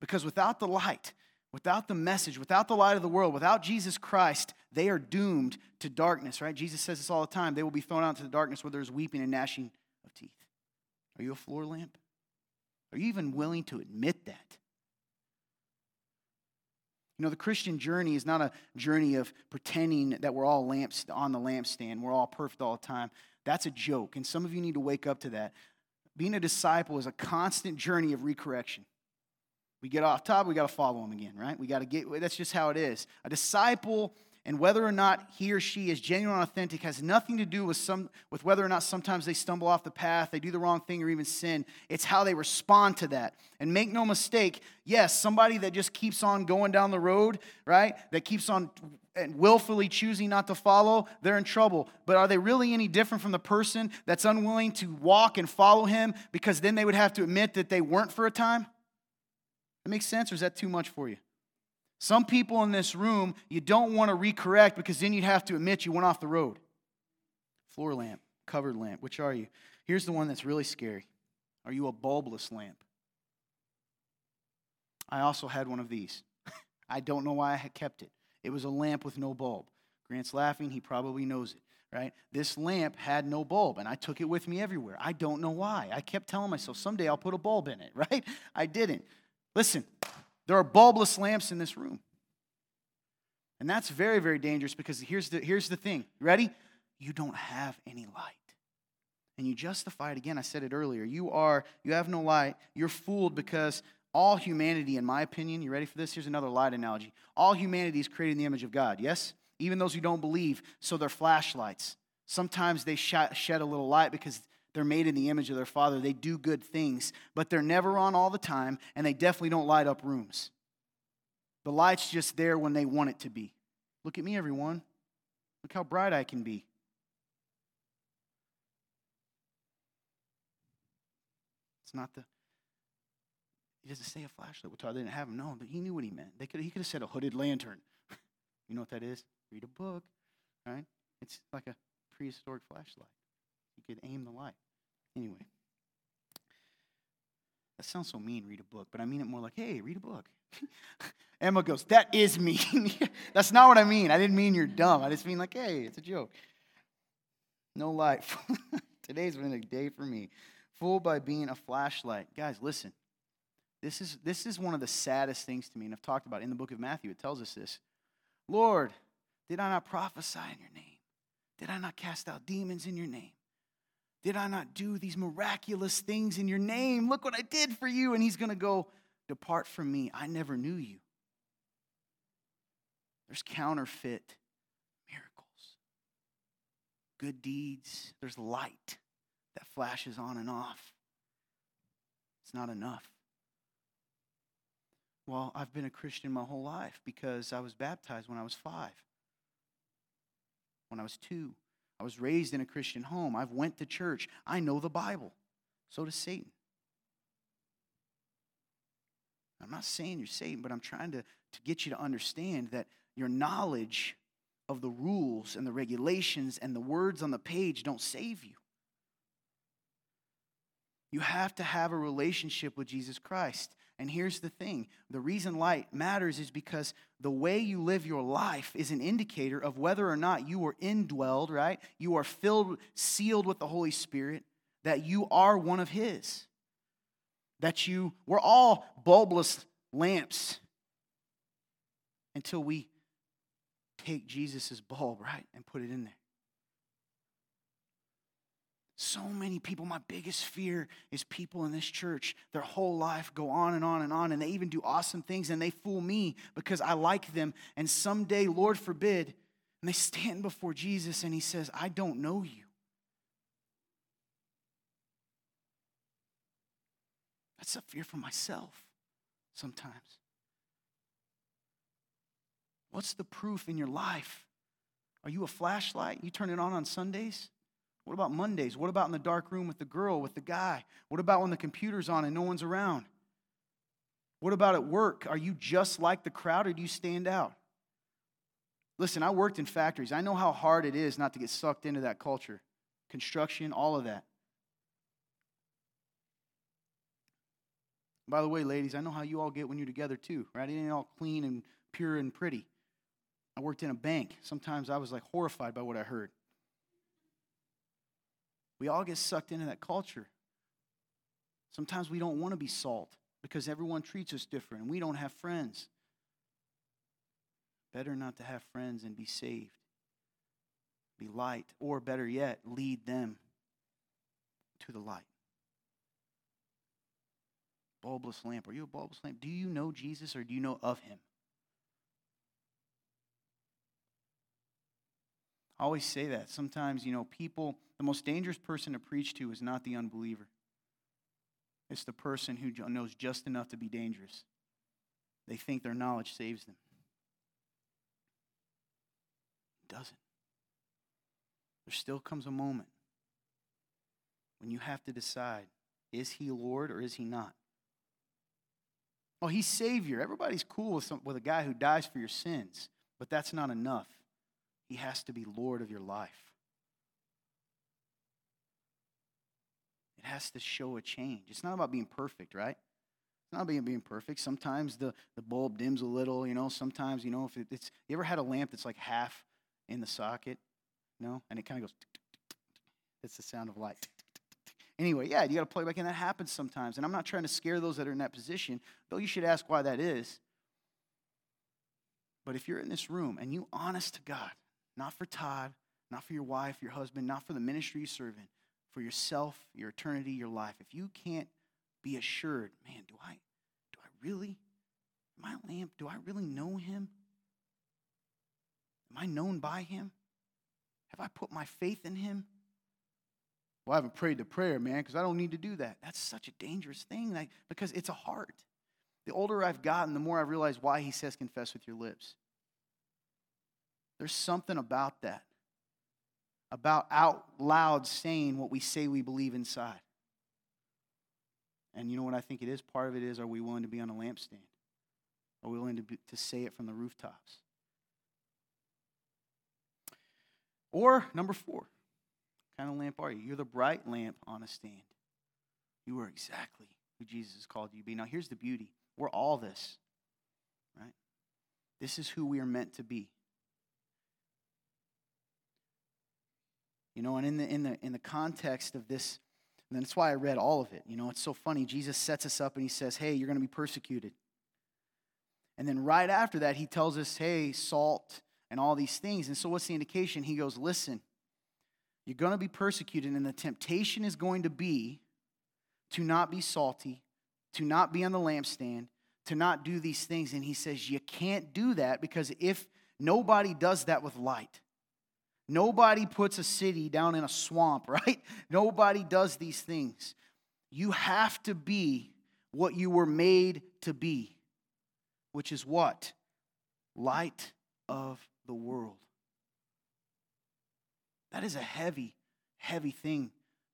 Because without the light, without the message, without the light of the world, without Jesus Christ, they are doomed to darkness, right? Jesus says this all the time. They will be thrown out into the darkness where there's weeping and gnashing of teeth. Are you a floor lamp? Are you even willing to admit that? You know, the Christian journey is not a journey of pretending that we're all lamps on the lampstand, we're all perfect all the time. That's a joke, and some of you need to wake up to that. Being a disciple is a constant journey of recorrection. We get off top, we got to follow him again, right? We got to get, that's just how it is. A disciple and whether or not he or she is genuine and authentic has nothing to do with some with whether or not sometimes they stumble off the path they do the wrong thing or even sin. It's how they respond to that. And make no mistake yes somebody that just keeps on going down the road right that keeps on and willfully choosing not to follow they're in trouble. But are they really any different from the person that's unwilling to walk and follow him because then they would have to admit that they weren't for a time? That makes sense or is that too much for you some people in this room, you don't want to recorrect because then you'd have to admit you went off the road. Floor lamp, covered lamp, which are you? Here's the one that's really scary. Are you a bulbless lamp? I also had one of these. [laughs] I don't know why I kept it. It was a lamp with no bulb. Grant's laughing, he probably knows it, right? This lamp had no bulb, and I took it with me everywhere. I don't know why. I kept telling myself, someday I'll put a bulb in it, [laughs] right? I didn't. Listen, there are bulbless lamps in this room. And that's very, very dangerous because here's the, here's the thing. Ready? You don't have any light. And you justify it again. I said it earlier. You are, you have no light. You're fooled because all humanity, in my opinion, you ready for this? Here's another light analogy. All humanity is created in the image of God, yes? Even those who don't believe, so they're flashlights. Sometimes they shed a little light because they're made in the image of their Father. They do good things, but they're never on all the time, and they definitely don't light up rooms. The light's just there when they want it to be. Look at me, everyone. Look how bright I can be. It's not the. He doesn't say a flashlight. We Well, they didn't have them. No, but he knew what he meant. They could, he could have said a hooded lantern. [laughs] you know what that is? Read a book, right? It's like a prehistoric flashlight. You could aim the light. Anyway, that sounds so mean, read a book, but I mean it more like, hey, read a book. [laughs] Emma goes, that is mean. [laughs] That's not what I mean. I didn't mean you're dumb. I just mean like, hey, it's a joke. No life. [laughs] Today's been a day for me. Fooled by being a flashlight. Guys, listen. This is, this is one of the saddest things to me, and I've talked about it in the book of Matthew. It tells us this. Lord, did I not prophesy in your name? Did I not cast out demons in your name? Did I not do these miraculous things in your name? Look what I did for you. And he's going to go, Depart from me. I never knew you. There's counterfeit miracles, good deeds. There's light that flashes on and off. It's not enough. Well, I've been a Christian my whole life because I was baptized when I was five, when I was two. I was raised in a Christian home. I've went to church. I know the Bible. So does Satan. I'm not saying you're Satan, but I'm trying to, to get you to understand that your knowledge of the rules and the regulations and the words on the page don't save you. You have to have a relationship with Jesus Christ. And here's the thing the reason light matters is because the way you live your life is an indicator of whether or not you are indwelled, right? You are filled, sealed with the Holy Spirit, that you are one of His. That you, we're all bulbless lamps until we take Jesus' bulb, right, and put it in there. So many people, my biggest fear is people in this church, their whole life go on and on and on, and they even do awesome things and they fool me because I like them. And someday, Lord forbid, and they stand before Jesus and he says, I don't know you. That's a fear for myself sometimes. What's the proof in your life? Are you a flashlight? You turn it on on Sundays? What about Mondays? What about in the dark room with the girl, with the guy? What about when the computer's on and no one's around? What about at work? Are you just like the crowd or do you stand out? Listen, I worked in factories. I know how hard it is not to get sucked into that culture. Construction, all of that. By the way, ladies, I know how you all get when you're together too, right? It ain't all clean and pure and pretty. I worked in a bank. Sometimes I was like horrified by what I heard. We all get sucked into that culture. Sometimes we don't want to be salt because everyone treats us different and we don't have friends. Better not to have friends and be saved. Be light, or better yet, lead them to the light. Bulbless lamp. Are you a bulbless lamp? Do you know Jesus or do you know of him? I always say that. Sometimes, you know, people, the most dangerous person to preach to is not the unbeliever. It's the person who knows just enough to be dangerous. They think their knowledge saves them. It doesn't. There still comes a moment when you have to decide is he Lord or is he not? Oh, he's Savior. Everybody's cool with, some, with a guy who dies for your sins, but that's not enough. He has to be Lord of your life. Has to show a change. It's not about being perfect, right? It's not about being perfect. Sometimes the, the bulb dims a little, you know. Sometimes, you know, if it, it's, you ever had a lamp that's like half in the socket, you know, and it kind of goes, it's the sound of light. Anyway, yeah, you got to plug back in. That happens sometimes. And I'm not trying to scare those that are in that position, though you should ask why that is. But if you're in this room and you honest to God, not for Todd, not for your wife, your husband, not for the ministry you serve in, for yourself, your eternity, your life. If you can't be assured, man, do I do I really my lamp, do I really know him? Am I known by him? Have I put my faith in him? Well, I haven't prayed the prayer, man, because I don't need to do that. That's such a dangerous thing like, because it's a heart. The older I've gotten, the more I realize why he says confess with your lips. There's something about that, about out loud saying what we say we believe inside. And you know what I think it is? Part of it is are we willing to be on a lampstand? Are we willing to, be, to say it from the rooftops? Or, number four, kind of lamp are you? You're the bright lamp on a stand. You are exactly who Jesus called you to be. Now, here's the beauty we're all this, right? This is who we are meant to be. You know, and in the, in the, in the context of this, and that's why I read all of it. You know, it's so funny. Jesus sets us up and he says, Hey, you're going to be persecuted. And then right after that, he tells us, Hey, salt and all these things. And so, what's the indication? He goes, Listen, you're going to be persecuted, and the temptation is going to be to not be salty, to not be on the lampstand, to not do these things. And he says, You can't do that because if nobody does that with light, Nobody puts a city down in a swamp, [laughs] right? Nobody does these things. You have to be what you were made to be, which is what? Light of the world. That is a heavy, heavy thing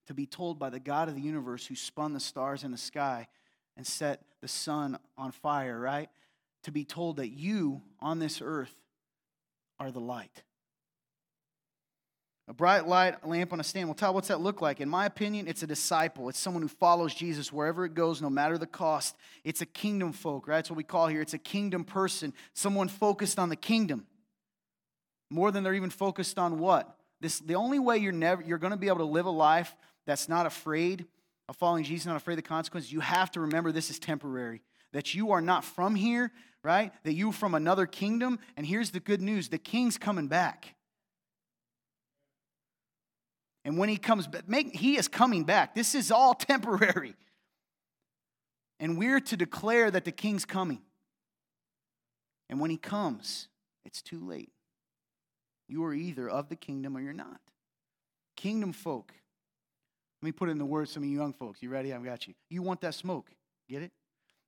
to be told by the God of the universe who spun the stars in the sky and set the sun on fire, right? To be told that you on this earth are the light. A bright light lamp on a stand. Well, tell what's that look like? In my opinion, it's a disciple. It's someone who follows Jesus wherever it goes, no matter the cost. It's a kingdom folk, right? That's what we call here. It's a kingdom person, someone focused on the kingdom. More than they're even focused on what? This the only way you're never you're going to be able to live a life that's not afraid of following Jesus, not afraid of the consequences. You have to remember this is temporary. That you are not from here, right? That you from another kingdom. And here's the good news: the king's coming back. And when he comes back, he is coming back. This is all [laughs] temporary. And we're to declare that the king's coming. And when he comes, it's too late. You are either of the kingdom or you're not. Kingdom folk. Let me put it in the words some of you young folks. You ready? I've got you. You want that smoke. Get it?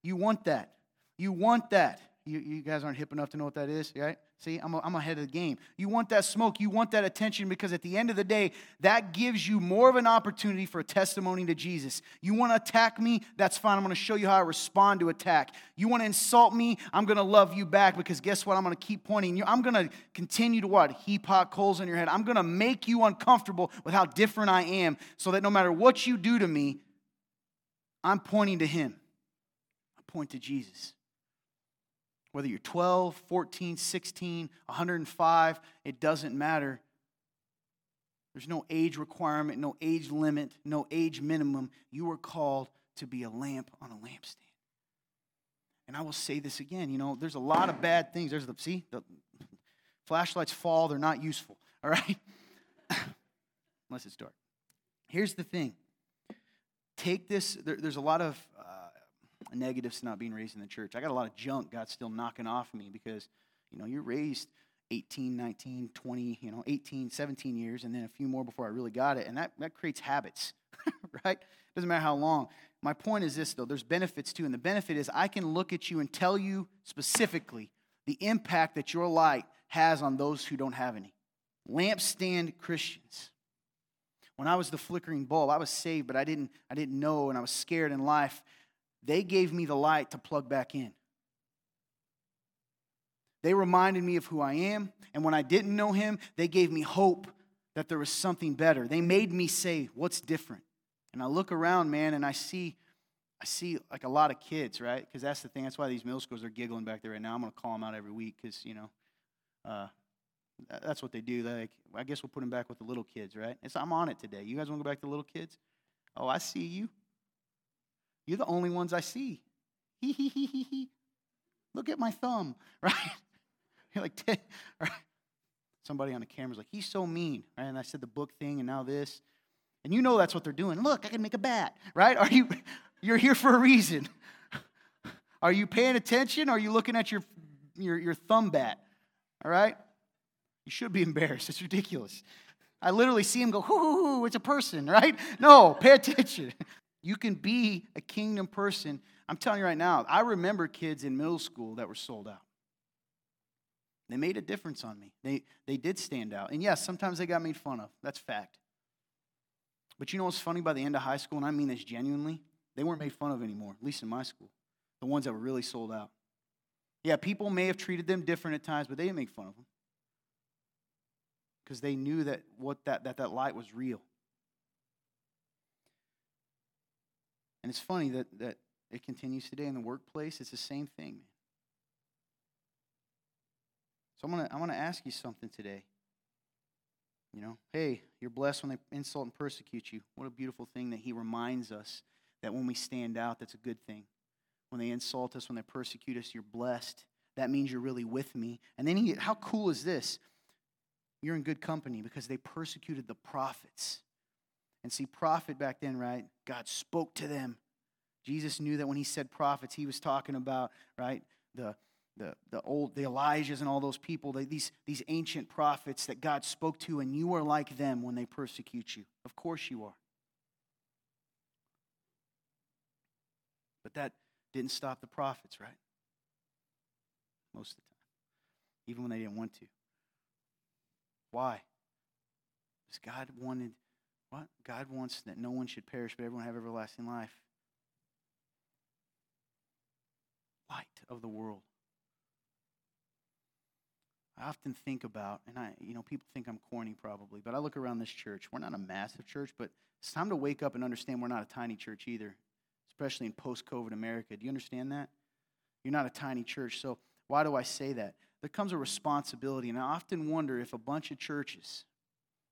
You want that. You want that. You, you guys aren't hip enough to know what that is, right? See, I'm, a, I'm ahead of the game. You want that smoke, you want that attention because at the end of the day, that gives you more of an opportunity for a testimony to Jesus. You want to attack me? That's fine. I'm going to show you how I respond to attack. You want to insult me? I'm going to love you back because guess what? I'm going to keep pointing you. I'm going to continue to what? Heap hot coals in your head. I'm going to make you uncomfortable with how different I am so that no matter what you do to me, I'm pointing to Him. I point to Jesus. Whether you're 12, 14, 16, 105, it doesn't matter. There's no age requirement, no age limit, no age minimum. You are called to be a lamp on a lampstand. And I will say this again, you know, there's a lot of bad things. There's the see, the [laughs] flashlights fall, they're not useful, [laughs] all right? Unless it's dark. Here's the thing. Take this, there, there's a lot of negatives to not being raised in the church. I got a lot of junk God's still knocking off me because, you know, you're raised 18, 19, 20, you know, 18, 17 years, and then a few more before I really got it. And that, that creates habits, [laughs] right? Doesn't matter how long. My point is this, though there's benefits too. And the benefit is I can look at you and tell you specifically the impact that your light has on those who don't have any. Lampstand Christians. When I was the flickering bulb, I was saved, but I didn't, I didn't know, and I was scared in life. They gave me the light to plug back in. They reminded me of who I am. And when I didn't know him, they gave me hope that there was something better. They made me say, What's different? And I look around, man, and I see. I see like a lot of kids, right? Because that's the thing. That's why these middle schools are giggling back there right now. I'm going to call them out every week because, you know, uh, that's what they do. Like, I guess we'll put them back with the little kids, right? And so I'm on it today. You guys want to go back to the little kids? Oh, I see you. You're the only ones I see. Hee hee hee hee hee. Look at my thumb, [laughs] right? You're like, right? somebody on the camera's like, he's so mean, right? And I said the book thing, and now this, and you know that's what they're doing. Look, I can make a bat, right? Are you? [laughs] You're here for a reason. [laughs] Are you paying attention? Are you looking at your your your thumb bat? All right. You should be embarrassed. It's ridiculous. I literally see him go, hoo, hoo, hoo, it's a person, right? No, pay attention. You can be a kingdom person. I'm telling you right now, I remember kids in middle school that were sold out. They made a difference on me. They, they did stand out. And yes, sometimes they got made fun of. That's fact. But you know what's funny by the end of high school, and I mean this genuinely? They weren't made fun of anymore, at least in my school. The ones that were really sold out. Yeah, people may have treated them different at times, but they didn't make fun of them. Because they knew that what that, that that light was real. And it's funny that, that it continues today in the workplace. It's the same thing. So I'm gonna I want to ask you something today. You know, hey, you're blessed when they insult and persecute you. What a beautiful thing that he reminds us that when we stand out, that's a good thing. When they insult us, when they persecute us, you're blessed. That means you're really with me. And then he, how cool is this? You're in good company because they persecuted the prophets. And see, prophet back then, right? God spoke to them. Jesus knew that when he said prophets, he was talking about, right, the, the, the old, the Elijahs and all those people, the, these, these ancient prophets that God spoke to, and you are like them when they persecute you. Of course you are. But that didn't stop the prophets, right? Most of the time, even when they didn't want to. Why? Because God wanted what? God wants that no one should perish, but everyone have everlasting life. Light of the world. I often think about, and I, you know, people think I'm corny probably, but I look around this church. We're not a massive church, but it's time to wake up and understand we're not a tiny church either, especially in post COVID America. Do you understand that? You're not a tiny church. So, why do I say that? There comes a responsibility, and I often wonder if a bunch of churches,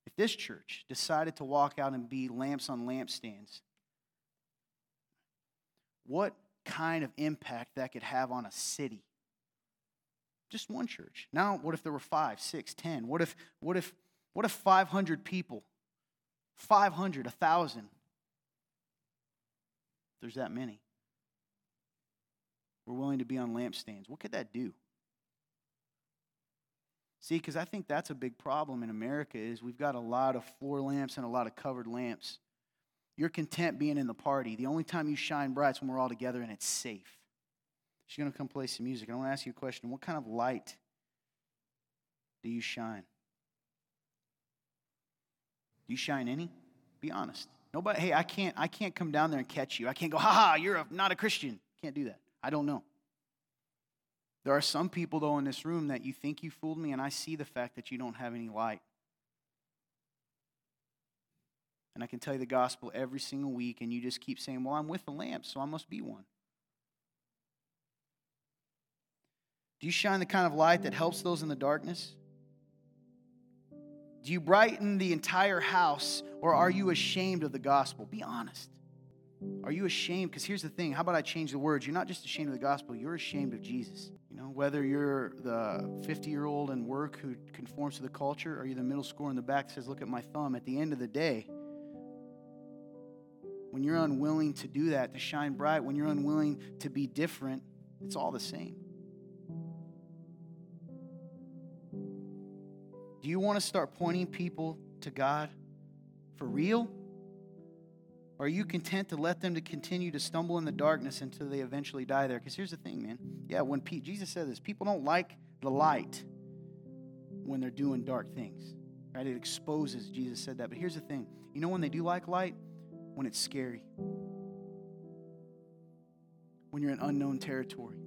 if this church decided to walk out and be lamps on lampstands, what kind of impact that could have on a city? Just one church. Now, what if there were five, six, ten? What if, what if, what if 500 people, 500, 1,000? There's that many. We're willing to be on lampstands. What could that do? See, because I think that's a big problem in America is we've got a lot of floor lamps and a lot of covered lamps. You're content being in the party. The only time you shine bright is when we're all together and it's safe. She's going to come play some music. I want to ask you a question. What kind of light do you shine? Do you shine any? Be honest. Nobody, hey, I can't, I can't come down there and catch you. I can't go, ha ha, you're a, not a Christian. Can't do that. I don't know. There are some people, though, in this room that you think you fooled me, and I see the fact that you don't have any light. And I can tell you the gospel every single week, and you just keep saying, Well, I'm with the lamp, so I must be one. Do you shine the kind of light that helps those in the darkness? Do you brighten the entire house, or are you ashamed of the gospel? Be honest. Are you ashamed? Because here's the thing how about I change the words? You're not just ashamed of the gospel, you're ashamed of Jesus. You know, whether you're the 50 year old in work who conforms to the culture, or you're the middle schooler in the back says, Look at my thumb, at the end of the day, when you're unwilling to do that, to shine bright, when you're unwilling to be different, it's all the same. Do you want to start pointing people to God for real? Or are you content to let them to continue to stumble in the darkness until they eventually die there? Because here's the thing, man. Yeah, when Pete, Jesus said this, people don't like the light when they're doing dark things. Right? It exposes. Jesus said that. But here's the thing. You know when they do like light? When it's scary. When you're in unknown territory.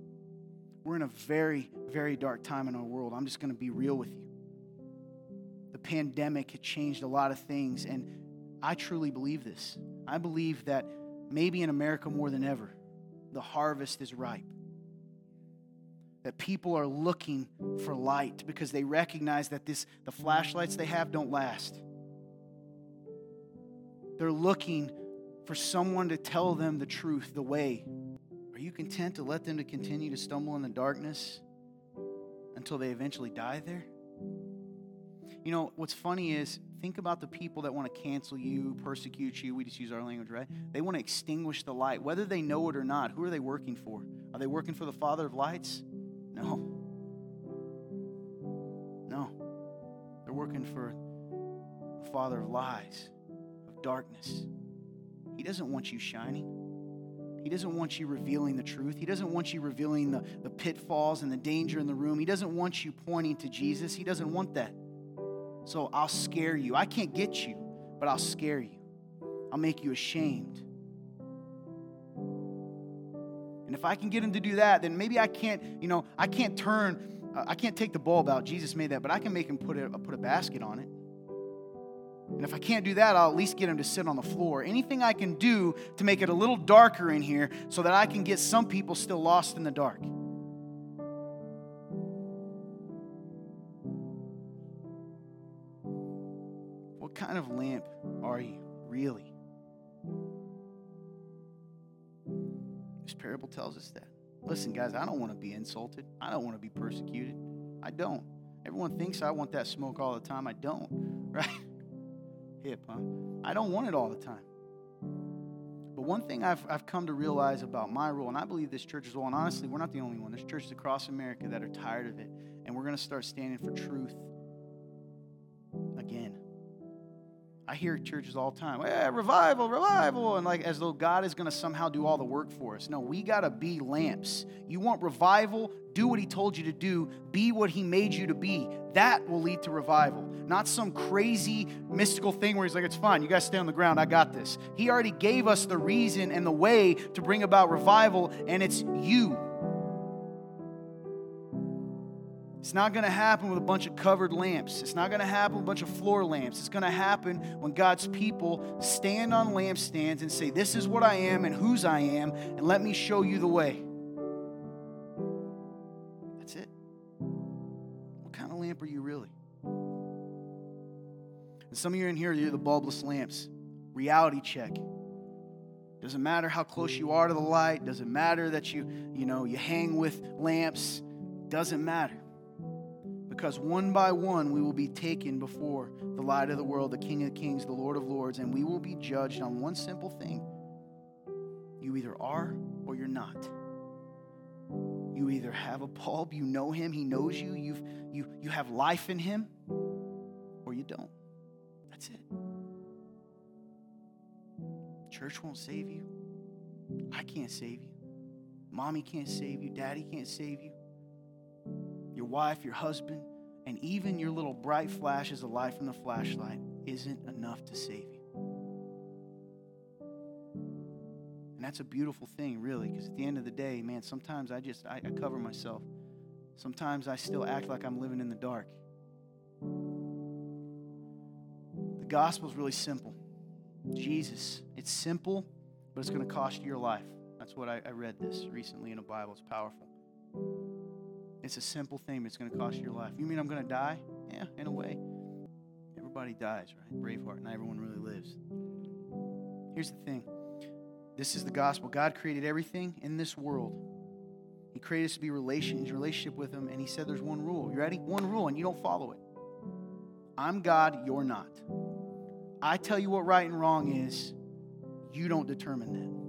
We're in a very, very dark time in our world. I'm just going to be real with you. The pandemic had changed a lot of things, and I truly believe this. I believe that maybe in America more than ever, the harvest is ripe. That people are looking for light because they recognize that this, the flashlights they have don't last. They're looking for someone to tell them the truth, the way. Are you content to let them to continue to stumble in the darkness until they eventually die there? You know, what's funny is think about the people that want to cancel you, persecute you. We just use our language, right? They want to extinguish the light, whether they know it or not. Who are they working for? Are they working for the Father of lights? No. No. They're working for the Father of lies, of darkness. He doesn't want you shining. He doesn't want you revealing the truth. He doesn't want you revealing the, the pitfalls and the danger in the room. He doesn't want you pointing to Jesus. He doesn't want that. So I'll scare you. I can't get you, but I'll scare you. I'll make you ashamed. And if I can get him to do that, then maybe I can't, you know, I can't turn, uh, I can't take the bulb out. Jesus made that, but I can make him put a, put a basket on it. And if I can't do that, I'll at least get him to sit on the floor. Anything I can do to make it a little darker in here so that I can get some people still lost in the dark. Kind of lamp are you, really? This parable tells us that. Listen, guys, I don't want to be insulted. I don't want to be persecuted. I don't. Everyone thinks I want that smoke all the time. I don't, [laughs] right? Hip, huh? I don't want it all the time. But one thing I've, I've come to realize about my role, and I believe this church as well, and honestly, we're not the only one. There's churches across America that are tired of it, and we're going to start standing for truth I hear churches all the time, hey, revival, revival, and like as though God is going to somehow do all the work for us. No, we got to be lamps. You want revival? Do what He told you to do. Be what He made you to be. That will lead to revival. Not some crazy mystical thing where He's like, it's fine. You guys stay on the ground. I got this. He already gave us the reason and the way to bring about revival, and it's you. It's not going to happen with a bunch of covered lamps. It's not going to happen with a bunch of floor lamps. It's going to happen when God's people stand on lampstands and say, This is what I am and whose I am, and let me show you the way. That's it. What kind of lamp are you really? And some of you in here, you're the bulbless lamps. Reality check. Doesn't matter how close you are to the light, doesn't matter that you, you know, you hang with lamps, doesn't matter because one by one we will be taken before the light of the world, the King of Kings, the Lord of Lords, and we will be judged on one simple thing. You either are or you're not. You either have a bulb, you know him, he knows you, you've, you, you have life in him, or you don't. That's it. Church won't save you. I can't save you. Mommy can't save you. Daddy can't save you. Your wife, your husband, and even your little bright flashes of light from the flashlight isn't enough to save you. And that's a beautiful thing, really, because at the end of the day, man, sometimes I just I, I cover myself. Sometimes I still act like I'm living in the dark. The gospel is really simple. Jesus. It's simple, but it's going to cost you your life. That's what I, I read this recently in a Bible. It's powerful. It's a simple thing, but it's going to cost you your life. You mean I'm going to die? Yeah, in a way. Everybody dies, right? Braveheart, not everyone really lives. Here's the thing this is the gospel. God created everything in this world. He created us to be relation, relationship with Him, and He said there's one rule. You ready? One rule, and you don't follow it. I'm God, you're not. I tell you what right and wrong is, you don't determine that.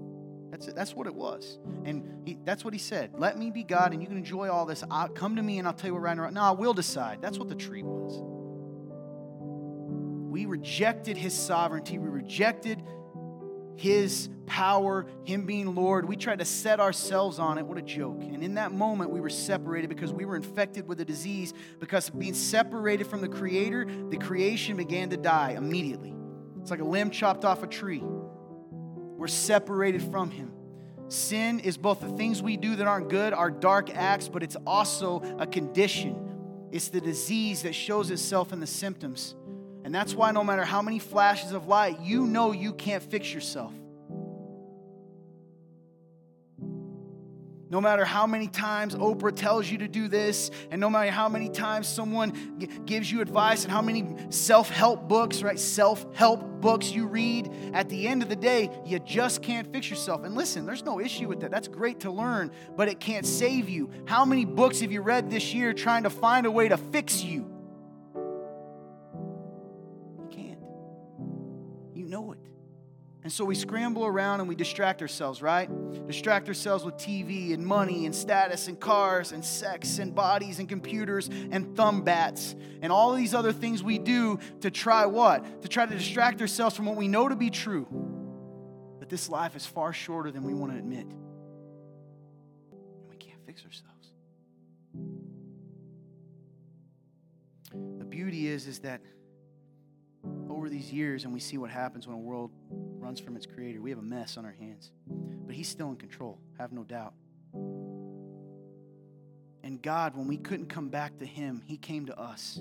That's, it. that's what it was. And he, that's what he said. Let me be God and you can enjoy all this. I'll, come to me and I'll tell you what right and wrong. No, I will decide. That's what the tree was. We rejected his sovereignty. We rejected his power, him being Lord. We tried to set ourselves on it. What a joke. And in that moment, we were separated because we were infected with a disease. Because being separated from the Creator, the creation began to die immediately. It's like a limb chopped off a tree. We're separated from him. Sin is both the things we do that aren't good, our dark acts, but it's also a condition. It's the disease that shows itself in the symptoms. And that's why no matter how many flashes of light, you know you can't fix yourself. No matter how many times Oprah tells you to do this, and no matter how many times someone g- gives you advice, and how many self help books, right? Self help books you read, at the end of the day, you just can't fix yourself. And listen, there's no issue with that. That's great to learn, but it can't save you. How many books have you read this year trying to find a way to fix you? You And so we scramble around and we distract ourselves, right? Distract ourselves with TV and money and status and cars and sex and bodies and computers and thumb bats and all these other things we do to try what? To try to distract ourselves from what we know to be true. That this life is far shorter than we want to admit. And we can't fix ourselves. The beauty is, is that over these years and we see what happens when a world runs from its creator. We have a mess on our hands. But He's still in control, have no doubt. And God, when we couldn't come back to Him, He came to us.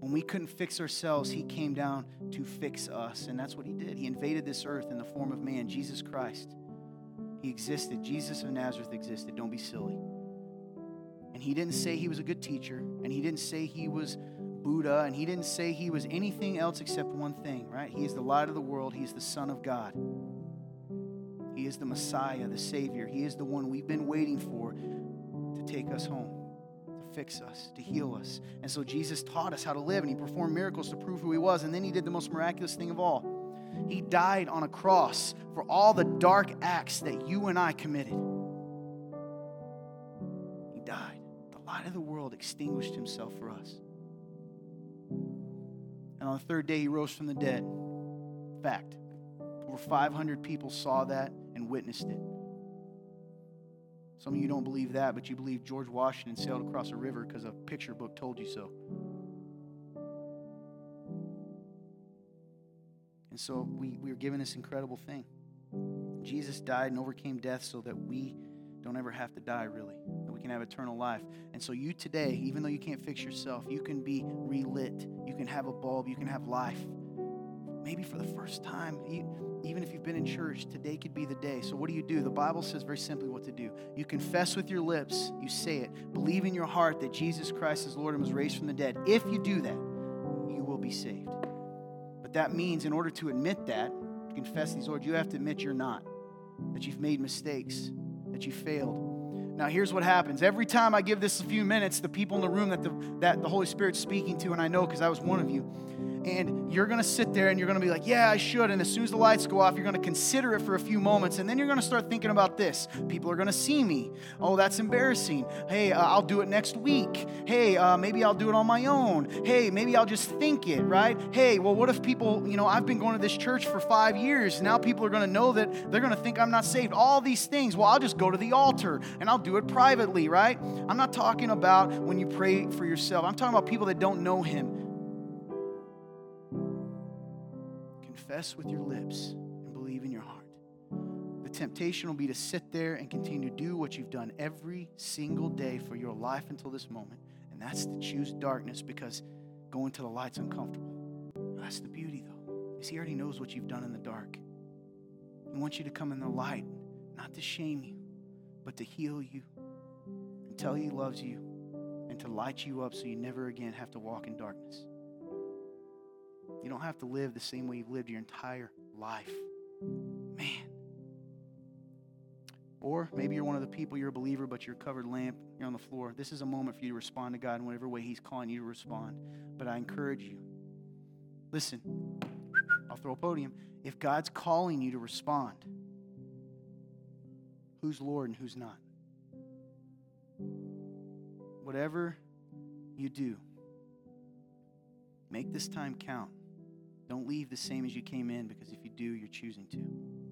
When we couldn't fix ourselves, He came down to fix us. And that's what He did. He invaded this earth in the form of man, Jesus Christ. He existed. Jesus of Nazareth existed. Don't be silly. And He didn't say He was a good teacher, and He didn't say He was Buddha, and he didn't say he was anything else except one thing, right? He is the light of the world, he is the Son of God. He is the Messiah, the Savior. He is the one we've been waiting for to take us home, to fix us, to heal us. And so Jesus taught us how to live, and he performed miracles to prove who he was. And then he did the most miraculous thing of all. He died on a cross for all the dark acts that you and I committed. He died. The light of the world extinguished himself for us. And on the third day, he rose from the dead. Fact. Over 500 people saw that and witnessed it. Some of you don't believe that, but you believe George Washington sailed across a river because a picture book told you so. And so we, we are given this incredible thing. Jesus died and overcame death so that we don't ever have to die, really, that we can have eternal life. And so, you today, even though you can't fix yourself, you can be relit. You can have a bulb. You can have life. Maybe for the first time, even if you've been in church, today could be the day. So, what do you do? The Bible says very simply what to do. You confess with your lips, you say it, believe in your heart that Jesus Christ is Lord and was raised from the dead. If you do that, you will be saved. But that means, in order to admit that, confess these Lord, you have to admit you're not, that you've made mistakes, that you failed. Now, here's what happens. Every time I give this a few minutes, the people in the room that the, that the Holy Spirit's speaking to, and I know because I was one of you, and you're going to sit there and you're going to be like, yeah, I should. And as soon as the lights go off, you're going to consider it for a few moments. And then you're going to start thinking about this. People are going to see me. Oh, that's embarrassing. Hey, uh, I'll do it next week. Hey, uh, maybe I'll do it on my own. Hey, maybe I'll just think it, right? Hey, well, what if people, you know, I've been going to this church for five years. Now people are going to know that they're going to think I'm not saved. All these things. Well, I'll just go to the altar and I'll do it privately, right? I'm not talking about when you pray for yourself, I'm talking about people that don't know Him. Confess with your lips and believe in your heart. The temptation will be to sit there and continue to do what you've done every single day for your life until this moment, and that's to choose darkness because going to the light's uncomfortable. That's the beauty, though, is He already knows what you've done in the dark. He wants you to come in the light, not to shame you, but to heal you and tell you He loves you and to light you up so you never again have to walk in darkness. You don't have to live the same way you've lived your entire life. Man. Or maybe you're one of the people, you're a believer, but you're covered lamp, you're on the floor. This is a moment for you to respond to God in whatever way He's calling you to respond. But I encourage you listen, I'll throw a podium. If God's calling you to respond, who's Lord and who's not? Whatever you do, make this time count. Don't leave the same as you came in because if you do, you're choosing to.